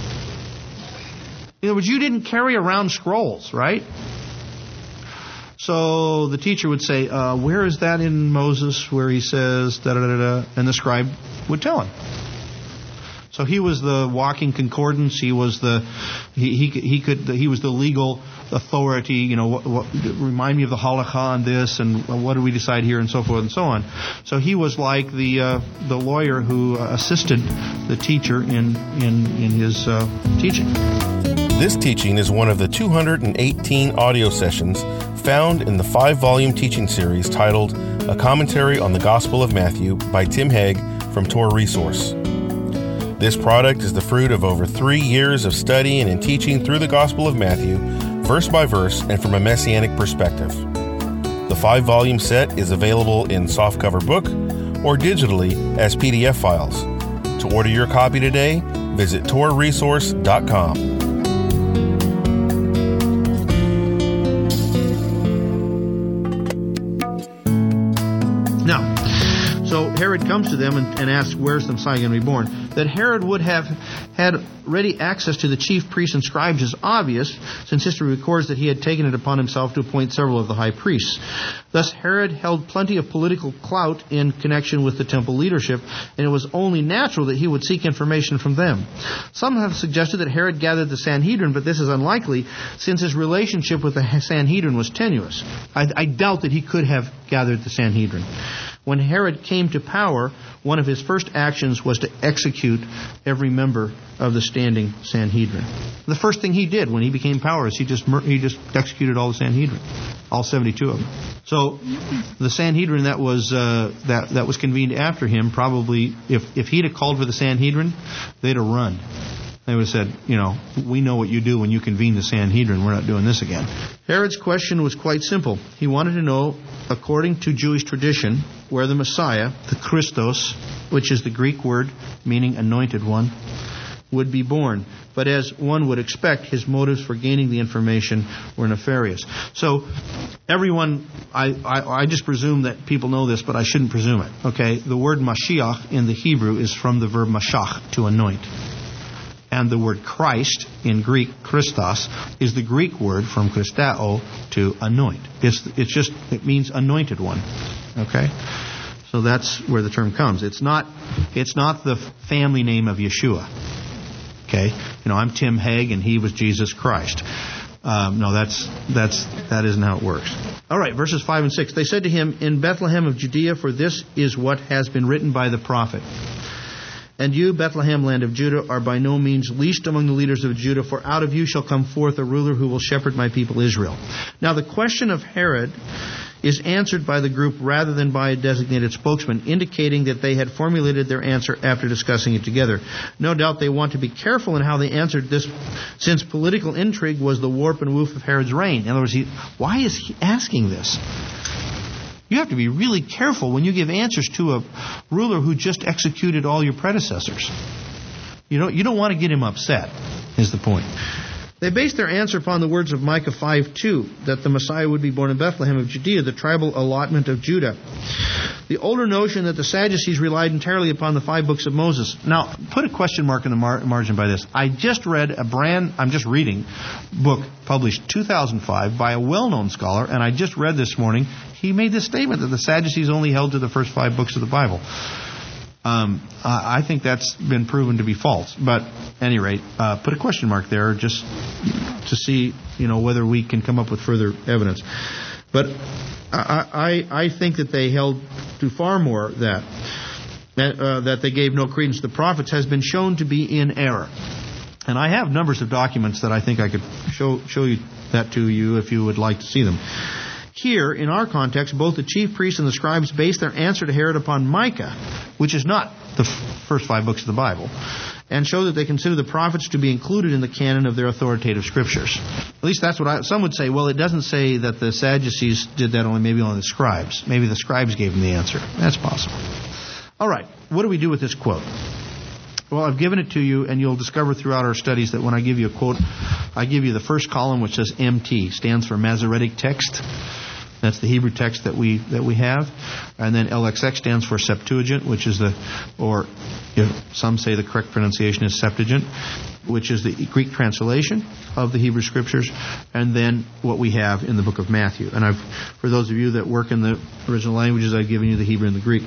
In other words, you didn't carry around scrolls, right? So the teacher would say, uh, Where is that in Moses where he says da da da da? And the scribe would tell him. So he was the walking concordance. He was the he he, he could he was the legal authority. You know, what, what, remind me of the halacha on this, and what do we decide here, and so forth and so on. So he was like the uh, the lawyer who assisted the teacher in in in his uh, teaching. This teaching is one of the 218 audio sessions found in the five volume teaching series titled A Commentary on the Gospel of Matthew by Tim Hegg from TorahResource. This product is the fruit of over three years of studying and teaching through the Gospel of Matthew, verse by verse, and from a messianic perspective. The five volume set is available in softcover book or digitally as PDF files. To order your copy today, visit Herod comes to them and, and asks, Where's the Messiah going to be born? That Herod would have had ready access to the chief priests and scribes is obvious, since history records that he had taken it upon himself to appoint several of the high priests. Thus, Herod held plenty of political clout in connection with the temple leadership, and it was only natural that he would seek information from them. Some have suggested that Herod gathered the Sanhedrin, but this is unlikely, since his relationship with the Sanhedrin was tenuous. I, I doubt that he could have gathered the Sanhedrin. When Herod came to power, one of his first actions was to execute every member of the standing Sanhedrin. The first thing he did when he became power is he just he just executed all the Sanhedrin, all 72 of them. So the Sanhedrin that was uh, that that was convened after him probably if if he'd have called for the Sanhedrin, they'd have run. They would have said, you know, we know what you do when you convene the Sanhedrin. We're not doing this again. Herod's question was quite simple. He wanted to know, according to Jewish tradition, where the Messiah, the Christos, which is the Greek word meaning anointed one, would be born. But as one would expect, his motives for gaining the information were nefarious. So, everyone, I, I, I, just presume that people know this, but I shouldn't presume it. Okay? The word Mashiach in the Hebrew is from the verb mashach, to anoint. And the word Christ in Greek, Christos, is the Greek word from Christao to anoint. It's, it's just, it means anointed one. Okay? So that's where the term comes. It's not, it's not the family name of Yeshua. Okay? You know, I'm Tim Hegg and he was Jesus Christ. Um, no, that's that's that isn't how it works. All right, verses five and six. They said to him, "In Bethlehem of Judea, for this is what has been written by the prophet." And you, Bethlehem, land of Judah, are by no means least among the leaders of Judah, for out of you shall come forth a ruler who will shepherd my people Israel. Now, the question of Herod is answered by the group rather than by a designated spokesman, indicating that they had formulated their answer after discussing it together. No doubt they want to be careful in how they answered this, since political intrigue was the warp and woof of Herod's reign. In other words, he, why is he asking this? You have to be really careful when you give answers to a ruler who just executed all your predecessors. You don't, you don't want to get him upset, is the point. They based their answer upon the words of Micah 5:2 that the Messiah would be born in Bethlehem of Judea, the tribal allotment of Judah. The older notion that the Sadducees relied entirely upon the five books of Moses. Now, put a question mark in the mar- margin by this. I just read a brand, I'm just reading, book published 2005 by a well known scholar, and I just read this morning, he made this statement that the Sadducees only held to the first five books of the Bible. Um, I think that's been proven to be false. But at any rate, uh, put a question mark there just to see, you know, whether we can come up with further evidence. But I, I, I think that they held to far more that uh, that they gave no credence to the prophets has been shown to be in error. And I have numbers of documents that I think I could show show you that to you if you would like to see them. Here, in our context, both the chief priests and the scribes based their answer to Herod upon Micah, which is not the first five books of the Bible, and show that they consider the prophets to be included in the canon of their authoritative scriptures. At least that's what I, some would say. Well, it doesn't say that the Sadducees did that only, maybe only the scribes. Maybe the scribes gave them the answer. That's possible. All right, what do we do with this quote? Well, I've given it to you, and you'll discover throughout our studies that when I give you a quote, I give you the first column, which says MT, stands for Masoretic text. That's the Hebrew text that we that we have, and then LXX stands for Septuagint, which is the, or some say the correct pronunciation is Septuagint, which is the Greek translation of the Hebrew Scriptures, and then what we have in the book of Matthew. And I've, for those of you that work in the original languages, I've given you the Hebrew and the Greek.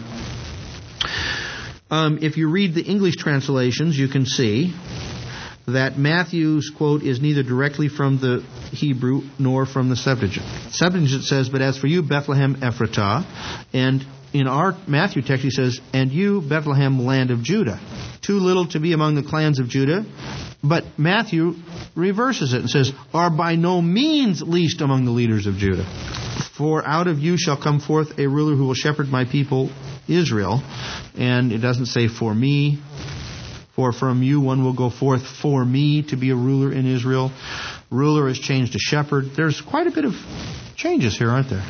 Um, if you read the English translations, you can see that Matthew's quote is neither directly from the Hebrew nor from the Septuagint. Septuagint says, But as for you, Bethlehem Ephratah, and in our Matthew text he says, And you, Bethlehem, land of Judah. Too little to be among the clans of Judah. But Matthew reverses it and says, Are by no means least among the leaders of Judah. For out of you shall come forth a ruler who will shepherd my people Israel. And it doesn't say for me, for from you one will go forth for me to be a ruler in Israel. Ruler is changed to shepherd. There's quite a bit of changes here, aren't there?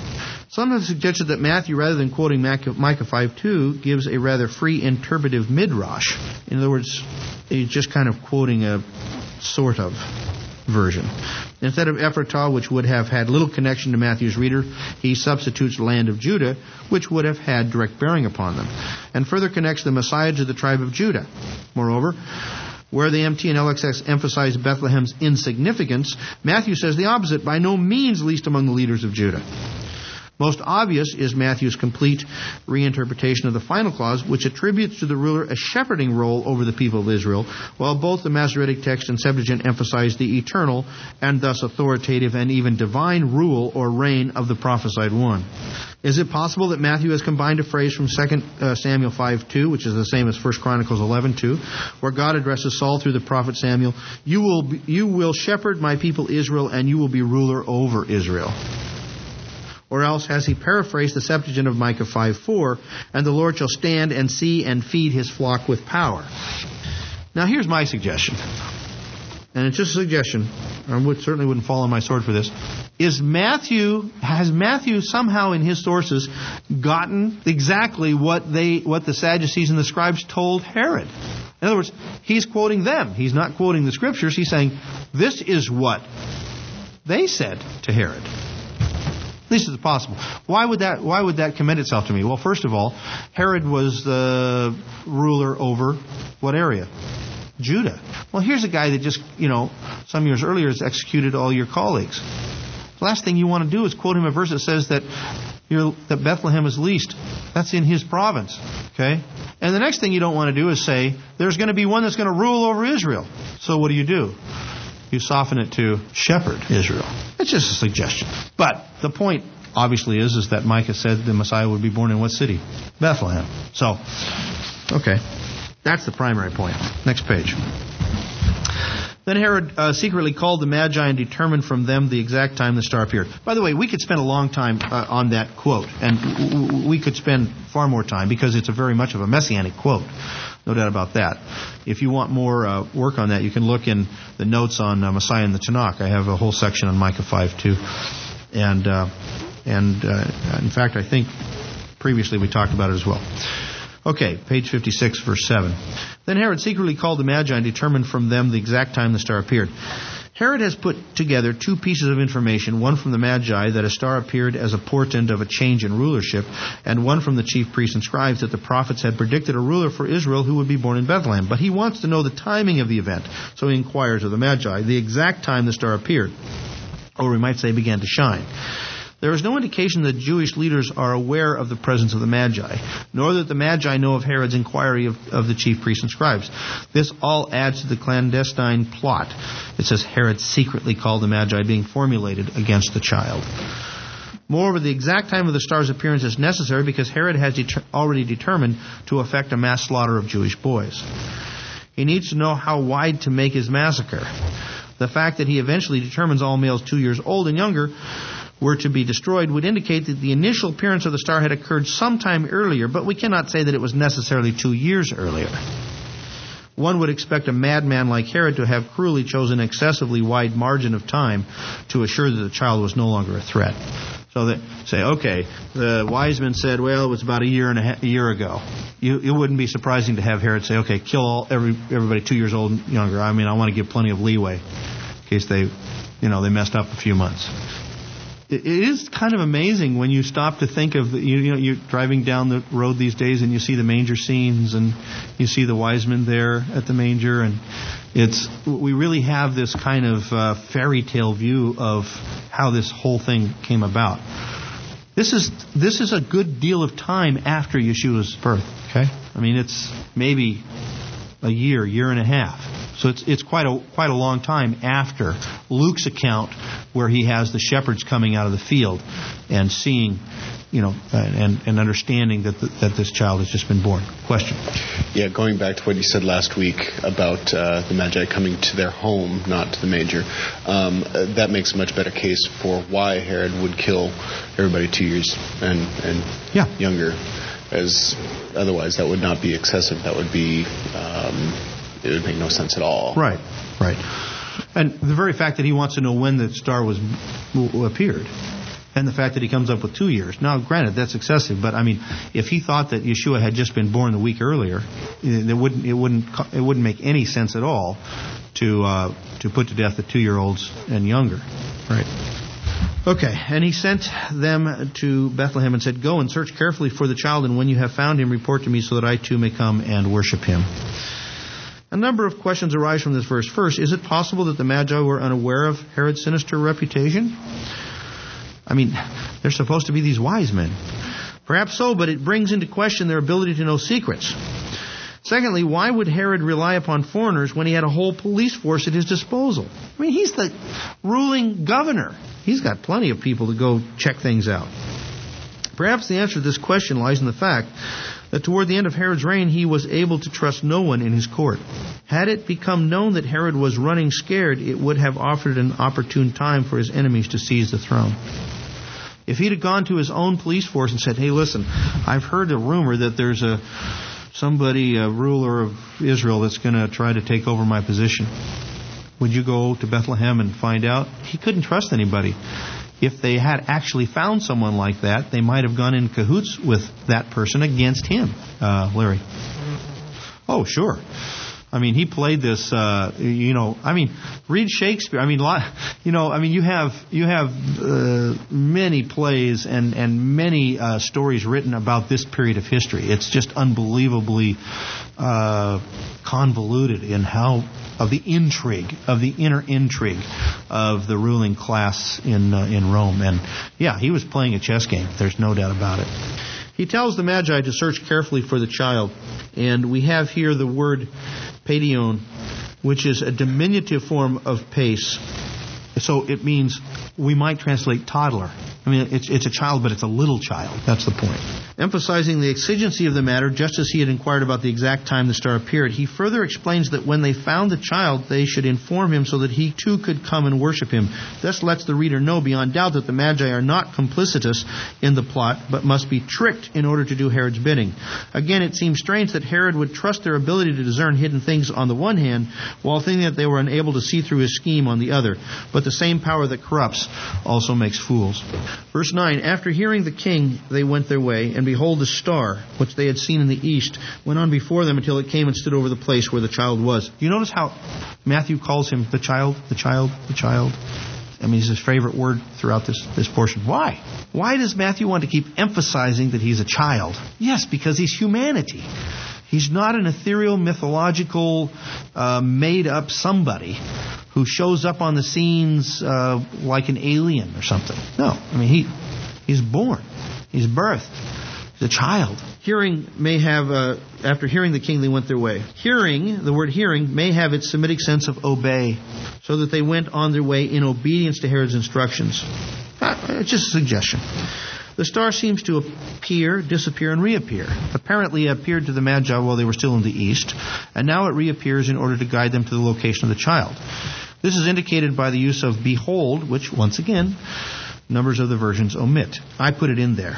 Some have suggested that Matthew, rather than quoting Micah 5.2, gives a rather free interpretive midrash. In other words, he's just kind of quoting a sort of. version. Instead of Ephratah, which would have had little connection to Matthew's reader, he substitutes land of Judah, which would have had direct bearing upon them, and further connects the Messiah to the tribe of Judah. Moreover, where the MT and LXX emphasize Bethlehem's insignificance, Matthew says the opposite, by no means least among the leaders of Judah. Most obvious is Matthew's complete reinterpretation of the final clause, which attributes to the ruler a shepherding role over the people of Israel, while both the Masoretic text and Septuagint emphasize the eternal and thus authoritative and even divine rule or reign of the prophesied one. Is it possible that Matthew has combined a phrase from 2 uh, Samuel 5:2, which is the same as 1 Chronicles 11:2, where God addresses Saul through the prophet Samuel, "You will you will shepherd my people Israel and you will be ruler over Israel." Or else has he paraphrased the Septuagint of Micah 5:4, and the Lord shall stand and see and feed his flock with power. Now here's my suggestion. And it's just a suggestion. I would, certainly wouldn't fall on my sword for this. Is Matthew has Matthew somehow in his sources gotten exactly what they what the Sadducees and the scribes told Herod? In other words, he's quoting them. He's not quoting the scriptures. He's saying this is what they said to Herod. Least it's possible. Why would that? Why would that commend itself to me? Well, first of all, Herod was the ruler over what area? Judah. Well, here's a guy that just, you know, some years earlier has executed all your colleagues. The last thing you want to do is quote him a verse that says that that Bethlehem is least. That's in his province. Okay? And the next thing you don't want to do is say, there's going to be one that's going to rule over Israel. So what do you do? You soften it to shepherd Israel. It's just a suggestion. But the point obviously is is that Micah said the Messiah would be born in what city? Bethlehem. So, okay. That's the primary point. Next page. Then Herod uh, secretly called the Magi and determined from them the exact time the star appeared. By the way, we could spend a long time uh, on that quote, and w- w- we could spend far more time because it's a very much of a messianic quote. No doubt about that. If you want more uh, work on that, you can look in the notes on uh, Messiah in the Tanakh. I have a whole section on Micah 5 too. And, uh, and uh, in fact, I think previously we talked about it as well. Okay, page 56, verse 7. Then Herod secretly called the Magi and determined from them the exact time the star appeared. Herod has put together two pieces of information, one from the Magi that a star appeared as a portent of a change in rulership, and one from the chief priests and scribes that the prophets had predicted a ruler for Israel who would be born in Bethlehem. But he wants to know the timing of the event, so he inquires of the Magi the exact time the star appeared, or we might say began to shine. There is no indication that Jewish leaders are aware of the presence of the Magi, nor that the Magi know of Herod's inquiry of, of, the chief priests and scribes. This all adds to the clandestine plot. It says Herod secretly called the Magi being formulated against the child. Moreover, the exact time of the star's appearance is necessary because Herod has already determined to effect a mass slaughter of Jewish boys. He needs to know how wide to make his massacre. The fact that he eventually determines all males two years old and younger were to be destroyed would indicate that the initial appearance of the star had occurred sometime earlier, but we cannot say that it was necessarily two years earlier. One would expect a madman like Herod to have cruelly chosen an excessively wide margin of time to assure that the child was no longer a threat. So that say, okay, the wise men said, well, it was about a year and a, half, a year ago. You, it wouldn't be surprising to have Herod say, okay, kill all every everybody two years old and younger. I mean, I want to give plenty of leeway in case they, you know, they messed up a few months it is kind of amazing when you stop to think of you, you know you're driving down the road these days and you see the manger scenes and you see the wise men there at the manger and it's we really have this kind of uh, fairy tale view of how this whole thing came about. This is this is a good deal of time after Yeshua's birth. Okay, I mean it's maybe a year, year and a half. So it's it's quite a quite a long time after Luke's account, where he has the shepherds coming out of the field and seeing, you know, and and understanding that the, that this child has just been born. Question. Yeah, going back to what you said last week about uh, the Magi coming to their home, not to the manger, um, uh, that makes a much better case for why Herod would kill everybody two years and and yeah. younger, as otherwise that would not be excessive. That would be. Um, it would make no sense at all. Right, right. And the very fact that he wants to know when the star was appeared and the fact that he comes up with two years. Now, granted, that's excessive, but I mean, if he thought that Yeshua had just been born the week earlier, it wouldn't it wouldn't it wouldn't make any sense at all to uh, to put to death the two year olds and younger, right? Okay, and he sent them to Bethlehem and said, "Go and search carefully for the child, and when you have found him, report to me, so that I too may come and worship him." A number of questions arise from this verse. First, is it possible that the Magi were unaware of Herod's sinister reputation? I mean, they're supposed to be these wise men. Perhaps so, but it brings into question their ability to know secrets. Secondly, why would Herod rely upon foreigners when he had a whole police force at his disposal? I mean, he's the ruling governor. He's got plenty of people to go check things out. Perhaps the answer to this question lies in the fact that toward the end of Herod's reign, he was able to trust no one in his court. Had it become known that Herod was running scared, it would have offered an opportune time for his enemies to seize the throne. If he'd have gone to his own police force and said, "Hey, listen, I've heard a rumor that there's a somebody, a ruler of Israel, that's going to try to take over my position," would you go to Bethlehem and find out? He couldn't trust anybody. If they had actually found someone like that, they might have gone in cahoots with that person against him. Uh, Larry. Oh, sure. I mean, he played this. Uh, you know, I mean, read Shakespeare. I mean, you know, I mean, you have you have uh, many plays and and many uh, stories written about this period of history. It's just unbelievably uh, convoluted in how of the intrigue of the inner intrigue of the ruling class in uh, in Rome. And yeah, he was playing a chess game. There's no doubt about it. He tells the Magi to search carefully for the child, and we have here the word paidion, which is a diminutive form of pais. So it means we might translate toddler. I mean, it's, it's a child, but it's a little child. That's the point. Emphasizing the exigency of the matter, just as he had inquired about the exact time the star appeared, he further explains that when they found the child, they should inform him so that he too could come and worship him. Thus lets the reader know beyond doubt that the Magi are not complicitous in the plot, but must be tricked in order to do Herod's bidding. Again, it seems strange that Herod would trust their ability to discern hidden things on the one hand, while thinking that they were unable to see through his scheme on the other. But the same power that corrupts also makes fools. Verse 9 After hearing the king, they went their way, and behold, the star, which they had seen in the east, went on before them until it came and stood over the place where the child was. Do you notice how Matthew calls him the child, the child, the child? I mean, it's his favorite word throughout this, this portion. Why? Why does Matthew want to keep emphasizing that he's a child? Yes, because he's humanity. He's not an ethereal, mythological, uh, made up somebody who shows up on the scenes uh, like an alien or something. No, I mean he he's born, he's birthed, he's a child. Hearing may have, uh, after hearing the king, they went their way. Hearing, the word hearing, may have its Semitic sense of obey, so that they went on their way in obedience to Herod's instructions. Uh, it's just a suggestion. The star seems to appear, disappear, and reappear. Apparently, it appeared to the Magi while they were still in the east, and now it reappears in order to guide them to the location of the child. This is indicated by the use of behold, which, once again, numbers of the versions omit. I put it in there,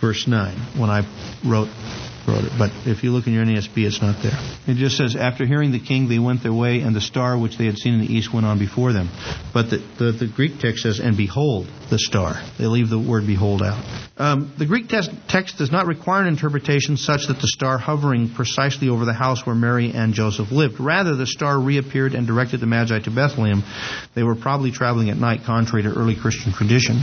verse 9, when I wrote wrote it. But if you look in your NASB, it's not there. It just says, after hearing the king, they went their way, and the star which they had seen in the east went on before them. But the, the, the Greek text says, and behold the star. They leave the word behold out. Um, the Greek text, text does not require an interpretation such that the star hovering precisely over the house where Mary and Joseph lived. Rather, the star reappeared and directed the Magi to Bethlehem. They were probably traveling at night, contrary to early Christian tradition,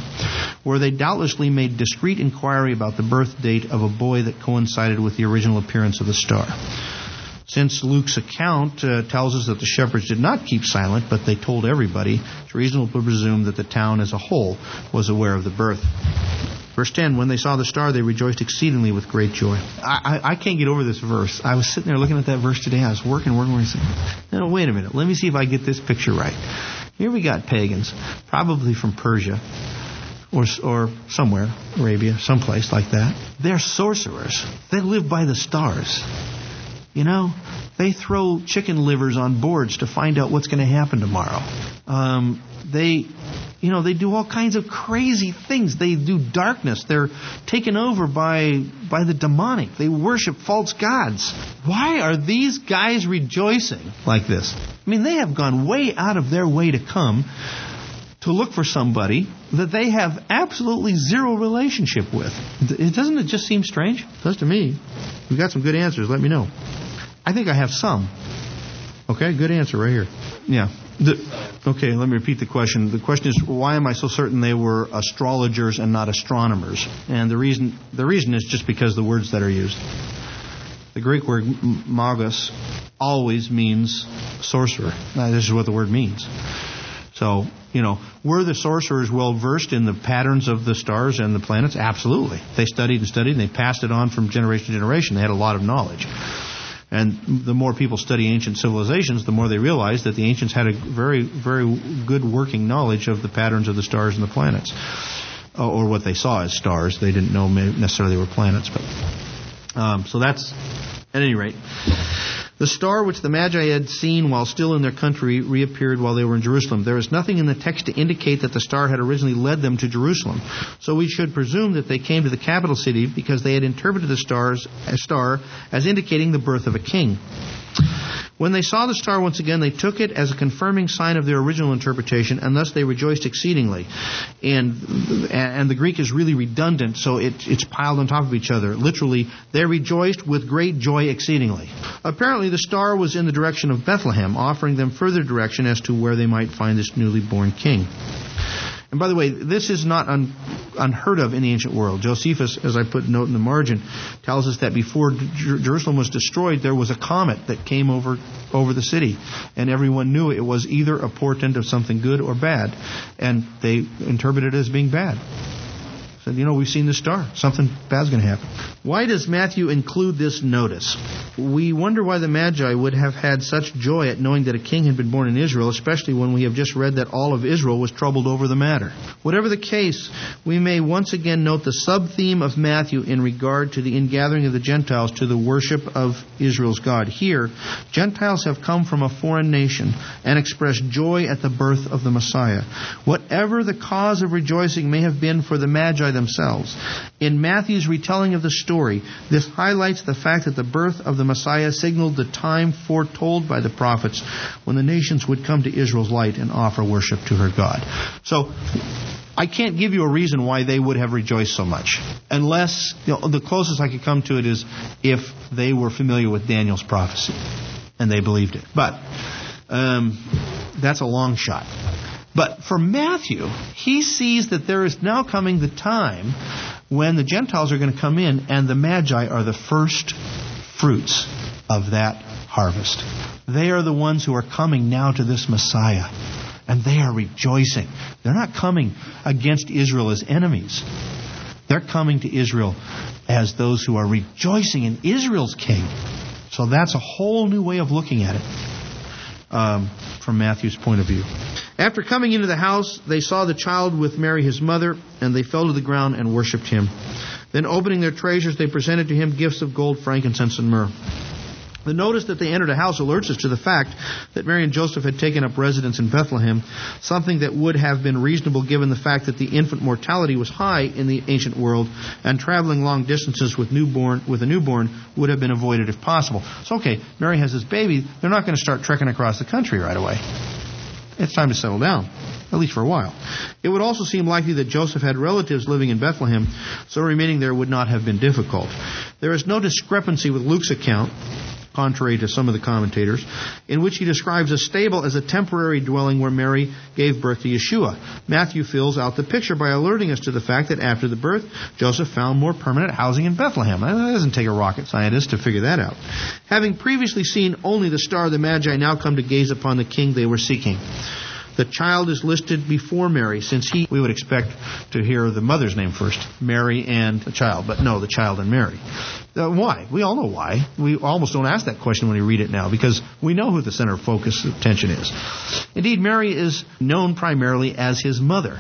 where they doubtlessly made discreet inquiry about the birth date of a boy that coincided with the original appearance of the star. Since Luke's account uh, tells us that the shepherds did not keep silent, but they told everybody, it's reasonable to presume that the town as a whole was aware of the birth. Verse 10 When they saw the star, they rejoiced exceedingly with great joy. I, I, I can't get over this verse. I was sitting there looking at that verse today. I was working, working, working. No, wait a minute. Let me see if I get this picture right. Here we got pagans, probably from Persia or, or somewhere, Arabia, someplace like that. They're sorcerers. They live by the stars. You know, they throw chicken livers on boards to find out what's going to happen tomorrow. Um, they, you know, they do all kinds of crazy things. They do darkness. They're taken over by by the demonic. They worship false gods. Why are these guys rejoicing like this? I mean, they have gone way out of their way to come to look for somebody that they have absolutely zero relationship with. It doesn't it just seem strange? It does to me. We've got some good answers. Let me know. I think I have some. Okay, good answer right here. Yeah. The, okay, let me repeat the question. The question is, why am I so certain they were astrologers and not astronomers? And the reason the reason is just because the words that are used. The Greek word magos always means sorcerer. Now, this is what the word means. So, you know, were the sorcerers well versed in the patterns of the stars and the planets? Absolutely. They studied and studied and they passed it on from generation to generation. They had a lot of knowledge. And the more people study ancient civilizations, the more they realize that the ancients had a very, very good working knowledge of the patterns of the stars and the planets. Or what they saw as stars. They didn't know necessarily they were planets. But um, So that's, at any rate. The star which the Magi had seen while still in their country reappeared while they were in Jerusalem. There is nothing in the text to indicate that the star had originally led them to Jerusalem. So we should presume that they came to the capital city because they had interpreted the stars, star as indicating the birth of a king. When they saw the star once again, they took it as a confirming sign of their original interpretation, and thus they rejoiced exceedingly. And and the Greek is really redundant, so it, it's piled on top of each other. Literally, they rejoiced with great joy exceedingly. Apparently, the star was in the direction of Bethlehem, offering them further direction as to where they might find this newly born king. And by the way, this is not un, unheard of in the ancient world. Josephus, as I put a note in the margin, tells us that before Jer- Jerusalem was destroyed, there was a comet that came over over the city, and everyone knew it was either a portent of something good or bad, and they interpreted it as being bad. Said, you know, we've seen the star. Something bad's going to happen. Why does Matthew include this notice? We wonder why the Magi would have had such joy at knowing that a king had been born in Israel, especially when we have just read that all of Israel was troubled over the matter. Whatever the case, we may once again note the sub theme of Matthew in regard to the ingathering of the Gentiles to the worship of Israel's God. Here, Gentiles have come from a foreign nation and expressed joy at the birth of the Messiah. Whatever the cause of rejoicing may have been for the Magi themselves. In Matthew's retelling of the story, this highlights the fact that the birth of the Messiah signaled the time foretold by the prophets when the nations would come to Israel's light and offer worship to her God. So, I can't give you a reason why they would have rejoiced so much. Unless, you know, the closest I could come to it is if they were familiar with Daniel's prophecy and they believed it. But, um, that's a long shot. But for Matthew, he sees that there is now coming the time when the Gentiles are going to come in and the Magi are the first fruits of that harvest. They are the ones who are coming now to this Messiah. And they are rejoicing. They're not coming against Israel as enemies. They're coming to Israel as those who are rejoicing in Israel's king. So that's a whole new way of looking at it um, from Matthew's point of view. After coming into the house, they saw the child with Mary his mother, and they fell to the ground and worshipped him. Then, opening their treasures, they presented to him gifts of gold, frankincense, and myrrh. The notice that they entered a house alerts us to the fact that Mary and Joseph had taken up residence in Bethlehem, something that would have been reasonable given the fact that the infant mortality was high in the ancient world, and traveling long distances with newborn with a newborn would have been avoided if possible. So, okay, Mary has this baby; they're not going to start trekking across the country right away. It's time to settle down at least for a while. It would also seem likely that Joseph had relatives living in Bethlehem, so remaining there would not have been difficult. There is no discrepancy with Luke's account contrary to some of the commentators, in which he describes a stable as a temporary dwelling where Mary gave birth to Yeshua. Matthew fills out the picture by alerting us to the fact that after the birth, Joseph found more permanent housing in Bethlehem. It doesn't take a rocket scientist to figure that out. Having previously seen only the star, of the Magi now come to gaze upon the king they were seeking. The child is listed before Mary, since he, we would expect to hear the mother's name first, Mary and the child, but no, the child and Mary. Uh, why? We all know why. We almost don't ask that question when we read it now, because we know who the center of focus of attention is. Indeed, Mary is known primarily as his mother.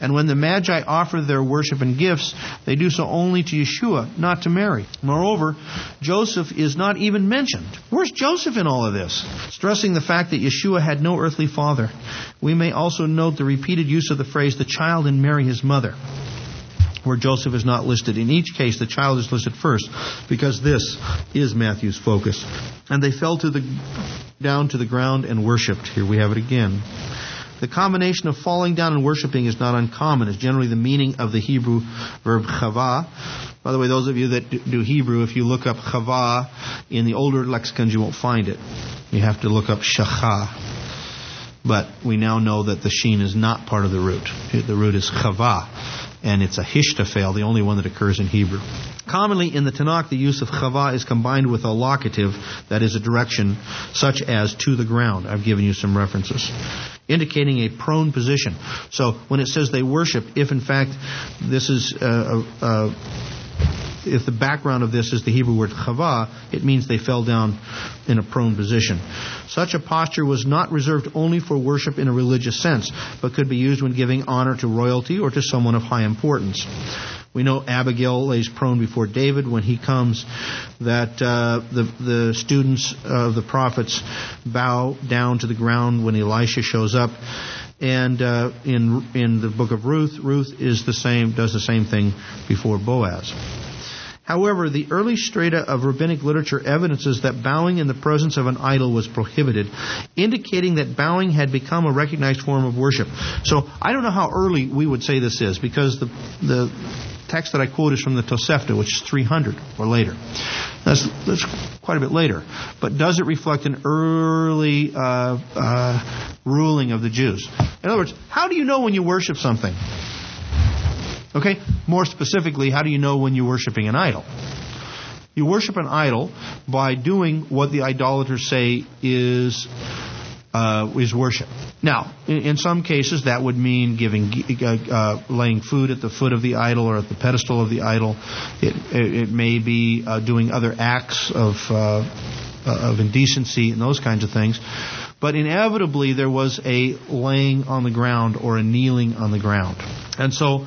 And when the Magi offer their worship and gifts, they do so only to Yeshua, not to Mary. Moreover, Joseph is not even mentioned. Where's Joseph in all of this? Stressing the fact that Yeshua had no earthly father. We may also note the repeated use of the phrase, the child and Mary his mother where Joseph is not listed. In each case, the child is listed first because this is Matthew's focus. And they fell to the, down to the ground and worshipped. Here we have it again. The combination of falling down and worshiping is not uncommon. It's generally the meaning of the Hebrew verb chava. By the way, those of you that do Hebrew, if you look up chava in the older lexicons, you won't find it. You have to look up shacha. But we now know that the sheen is not part of the root. The root is chava, and it's a hishtaphel, the only one that occurs in Hebrew. Commonly in the Tanakh, the use of chava is combined with a locative, that is a direction, such as to the ground. I've given you some references. Indicating a prone position. So when it says they worship, if in fact this is a, a, a if the background of this is the Hebrew word chava, it means they fell down in a prone position. Such a posture was not reserved only for worship in a religious sense, but could be used when giving honor to royalty or to someone of high importance. We know Abigail lays prone before David when he comes, that uh, the, the students of the prophets bow down to the ground when Elisha shows up. And uh, in in the book of Ruth, Ruth is the same does the same thing before Boaz. However, the early strata of rabbinic literature evidences that bowing in the presence of an idol was prohibited, indicating that bowing had become a recognized form of worship. So I don't know how early we would say this is, because the the text that I quote is from the Tosefta, which is 300 or later. That's, that's quite a bit later. But does it reflect an early uh, uh, ruling of the Jews? In other words, how do you know when you worship something? Okay? More specifically, how do you know when you're worshiping an idol? You worship an idol by doing what the idolaters say is uh, is worship. Now, in, in, some cases, that would mean giving, uh, uh, laying food at the foot of the idol or at the pedestal of the idol. It, it, it may be uh, doing other acts of uh, of indecency and those kinds of things. But inevitably, there was a laying on the ground or a kneeling on the ground, and so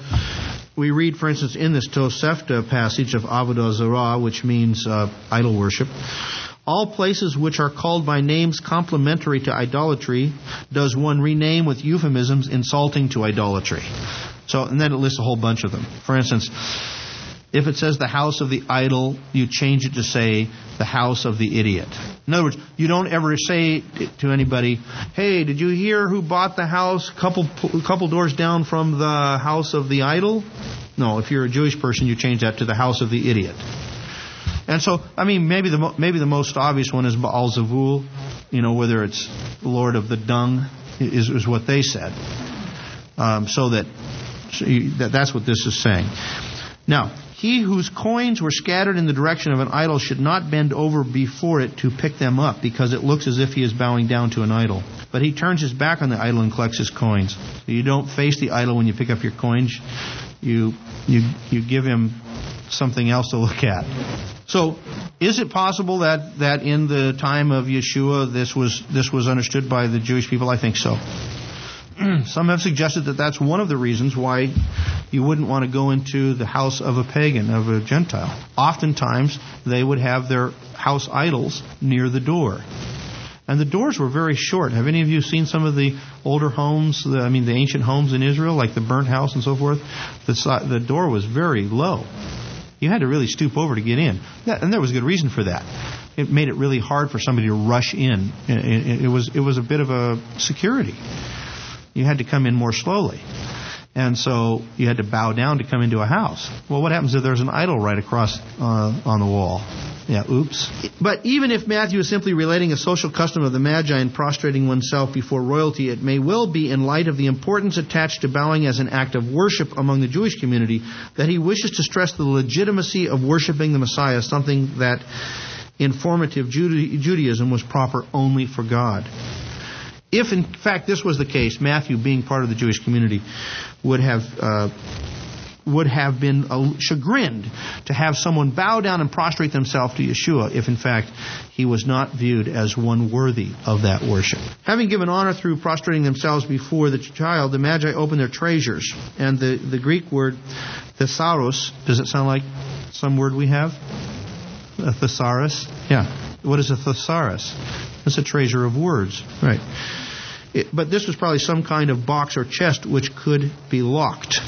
we read, for instance, in this Tosefta passage of Avodah Zarah, which means uh, idol worship, all places which are called by names complementary to idolatry does one rename with euphemisms insulting to idolatry. So, and then it lists a whole bunch of them. For instance, if it says the house of the idol, you change it to say the house of the idiot. In other words, you don't ever say to anybody, "Hey, did you hear who bought the house couple couple doors down from the house of the idol?" No, if you're a Jewish person, you change that to the house of the idiot. And so, I mean, maybe the maybe the most obvious one is Baal Zavul, you know, whether it's Lord of the Dung is, is what they said. Um, so that, so you, that that's what this is saying. Now, he whose coins were scattered in the direction of an idol should not bend over before it to pick them up, because it looks as if he is bowing down to an idol. But he turns his back on the idol and collects his coins. So you don't face the idol when you pick up your coins. You you you give him something else to look at. So, is it possible that, that in the time of Yeshua this was this was understood by the Jewish people? I think so. [clears throat] Some have suggested that that's one of the reasons why you wouldn't want to go into the house of a pagan, of a Gentile. Oftentimes, they would have their house idols near the door. And the doors were very short. Have any of you seen some of the older homes, the, I mean, the ancient homes in Israel, like the burnt house and so forth? The, the door was very low. You had to really stoop over to get in. And there was a good reason for that. It made it really hard for somebody to rush in. It was, it was a bit of a security you had to come in more slowly. And so you had to bow down to come into a house. Well, what happens if there's an idol right across uh, on the wall? Yeah, oops. But even if Matthew is simply relating a social custom of the Magi and prostrating oneself before royalty, it may well be in light of the importance attached to bowing as an act of worship among the Jewish community that he wishes to stress the legitimacy of worshiping the Messiah, something that in formative Judaism was proper only for God. If in fact this was the case, Matthew, being part of the Jewish community, would have uh, would have been uh, chagrined to have someone bow down and prostrate themselves to Yeshua if in fact he was not viewed as one worthy of that worship. Having given honor through prostrating themselves before the child, the Magi opened their treasures. And the, the Greek word thesaurus, does it sound like some word we have? A thesaurus? Yeah. What is a thesaurus? It's a treasure of words. Right. It, but this was probably some kind of box or chest which could be locked.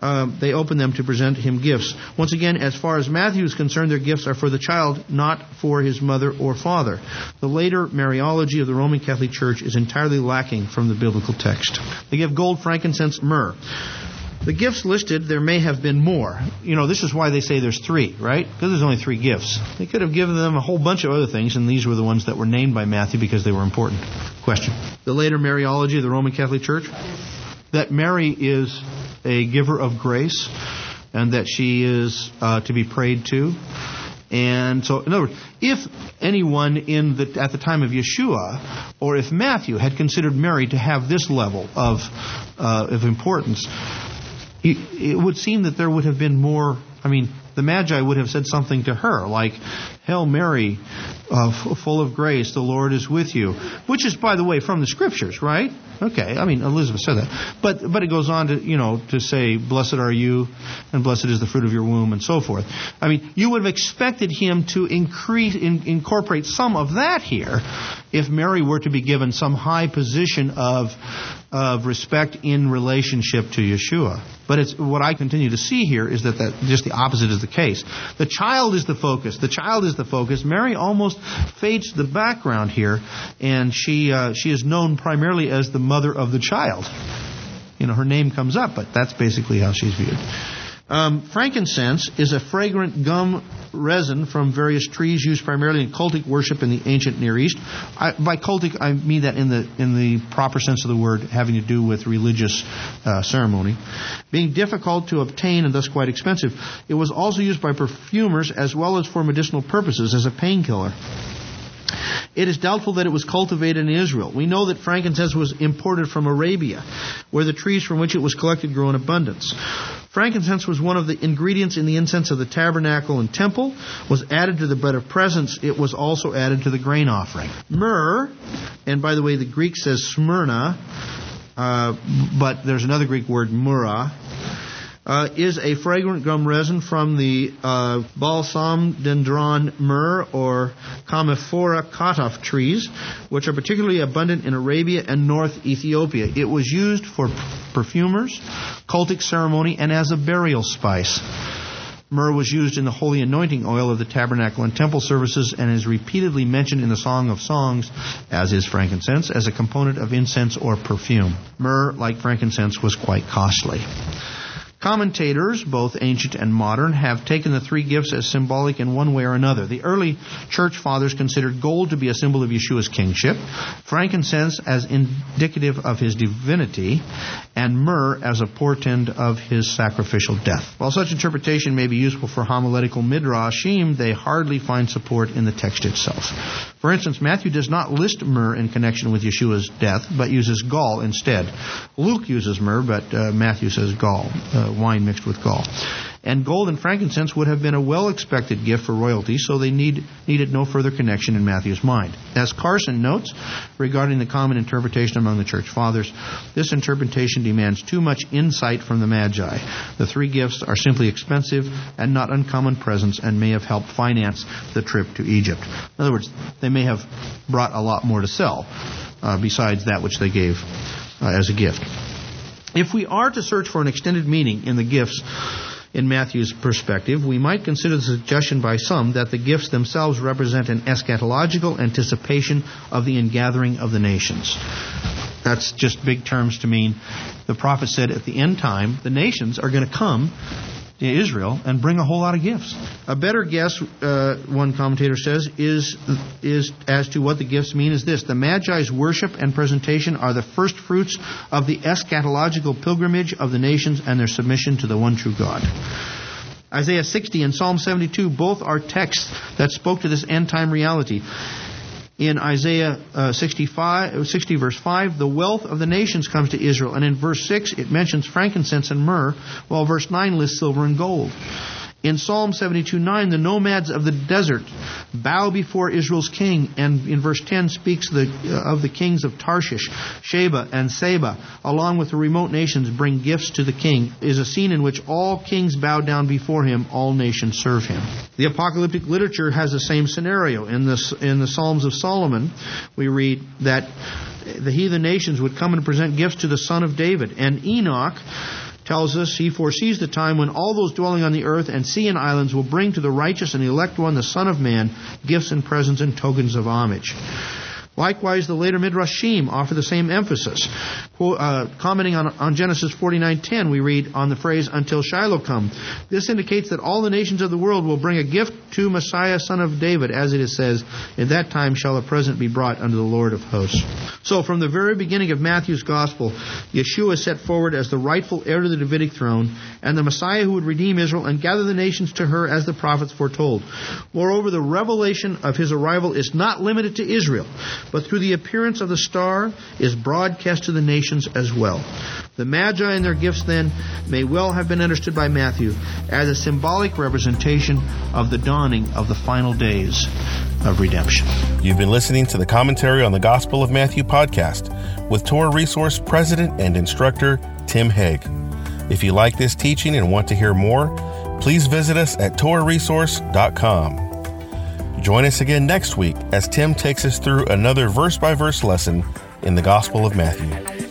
uh, they open them to present him gifts. Once again, as far as Matthew is concerned, their gifts are for the child, not for his mother or father. The later Mariology of the Roman Catholic Church is entirely lacking from the biblical text. They give gold, frankincense, myrrh. The gifts listed, there may have been more. You know, this is why they say there's three, right? Because there's only three gifts. They could have given them a whole bunch of other things, and these were the ones that were named by Matthew because they were important. Question. The later Mariology of the Roman Catholic Church, that Mary is a giver of grace, and that she is uh, to be prayed to. And so, in other words, if anyone in the, at the time of Yeshua, or if Matthew had considered Mary to have this level of, uh, of importance, it would seem that there would have been more. I mean, the Magi would have said something to her, like, Hail Mary, uh, full of grace, the Lord is with you. Which is, by the way, from the scriptures, right? Okay, I mean, Elizabeth said that. But, but it goes on to, you know, to say, Blessed are you, and blessed is the fruit of your womb, and so forth. I mean, you would have expected him to increase, in, incorporate some of that here if Mary were to be given some high position of, of respect in relationship to Yeshua. But it's, what I continue to see here is that, that just the opposite is the case. The child is the focus. The child is the focus. Mary almost fades to the background here, and she, uh, she is known primarily as the mother of the child. You know, her name comes up, but that's basically how she's viewed. Um, frankincense is a fragrant gum resin from various trees used primarily in cultic worship in the ancient Near East. I, by cultic, I mean that in the in the proper sense of the word, having to do with religious uh, ceremony. Being difficult to obtain and thus quite expensive, it was also used by perfumers as well as for medicinal purposes as a painkiller. It is doubtful that it was cultivated in Israel. We know that frankincense was imported from Arabia, where the trees from which it was collected grew in abundance. Frankincense was one of the ingredients in the incense of the tabernacle and temple, was added to the bread of presence. It was also added to the grain offering. Myrrh, and by the way, the Greek says Smyrna, uh, but there's another Greek word, myrrh, uh, is a fragrant gum resin from the uh, Balsamodendron myrrh or Commiphora kataf trees, which are particularly abundant in Arabia and North Ethiopia. It was used for perfumers, cultic ceremony, and as a burial spice. Myrrh was used in the holy anointing oil of the tabernacle and temple services and is repeatedly mentioned in the Song of Songs, as is frankincense, as a component of incense or perfume. Myrrh, like frankincense, was quite costly. Commentators, both ancient and modern, have taken the three gifts as symbolic in one way or another. The early church fathers considered gold to be a symbol of Yeshua's kingship, frankincense as indicative of his divinity, and myrrh as a portend of his sacrificial death. While such interpretation may be useful for homiletical midrashim, they hardly find support in the text itself. For instance, Matthew does not list myrrh in connection with Yeshua's death, but uses gall instead. Luke uses myrrh, but uh, Matthew says gall. Uh, wine mixed with gall. And gold and frankincense would have been a well expected gift for royalty, so they need, needed no further connection in Matthew's mind. As Carson notes regarding the common interpretation among the church fathers, this interpretation demands too much insight from the Magi. The three gifts are simply expensive and not uncommon presents and may have helped finance the trip to Egypt. In other words, they may have brought a lot more to sell uh, besides that which they gave uh, as a gift. If we are to search for an extended meaning in the gifts in Matthew's perspective, we might consider the suggestion by some that the gifts themselves represent an eschatological anticipation of the ingathering of the nations. That's just big terms to mean the prophet said at the end time, the nations are going to come Israel and bring a whole lot of gifts. A better guess, uh, one commentator says, is is as to what the gifts mean is this: the Magi's worship and presentation are the first fruits of the eschatological pilgrimage of the nations and their submission to the one true God. Isaiah 60 and Psalm 72 both are texts that spoke to this end time reality in Isaiah uh, 65, 60 verse 5, the wealth of the nations comes to Israel. And in verse 6, it mentions frankincense and myrrh, while verse 9 lists silver and gold. In Psalm 72:9, the nomads of the desert bow before Israel's king, and in verse 10 speaks the, uh, of the kings of Tarshish, Sheba, and Seba, along with the remote nations, bring gifts to the king. Is a scene in which all kings bow down before him, all nations serve him. The apocalyptic literature has the same scenario. In the in the Psalms of Solomon, we read that the heathen nations would come and present gifts to the son of David, and Enoch tells us he foresees the time when all those dwelling on the earth and sea and islands will bring to the righteous and elect one, the Son of Man, gifts and presents and tokens of homage. Likewise, the later Midrashim offer the same emphasis. Uh, commenting on, on Genesis 49:10, we read on the phrase "until Shiloh come." This indicates that all the nations of the world will bring a gift to Messiah, son of David, as it says, "In that time shall a present be brought unto the Lord of hosts." So, from the very beginning of Matthew's gospel, Yeshua is set forward as the rightful heir to the Davidic throne and the Messiah who would redeem Israel and gather the nations to her, as the prophets foretold. Moreover, the revelation of his arrival is not limited to Israel but through the appearance of the star is broadcast to the nations as well. The Magi and their gifts, then, may well have been understood by Matthew as a symbolic representation of the dawning of the final days of redemption. You've been listening to the Commentary on the Gospel of Matthew podcast with TorahResource President and Instructor Tim Hegg. If you like this teaching and want to hear more, please visit us at torahresource.com. Join us again next week as Tim takes us through another verse by verse lesson in the Gospel of Matthew.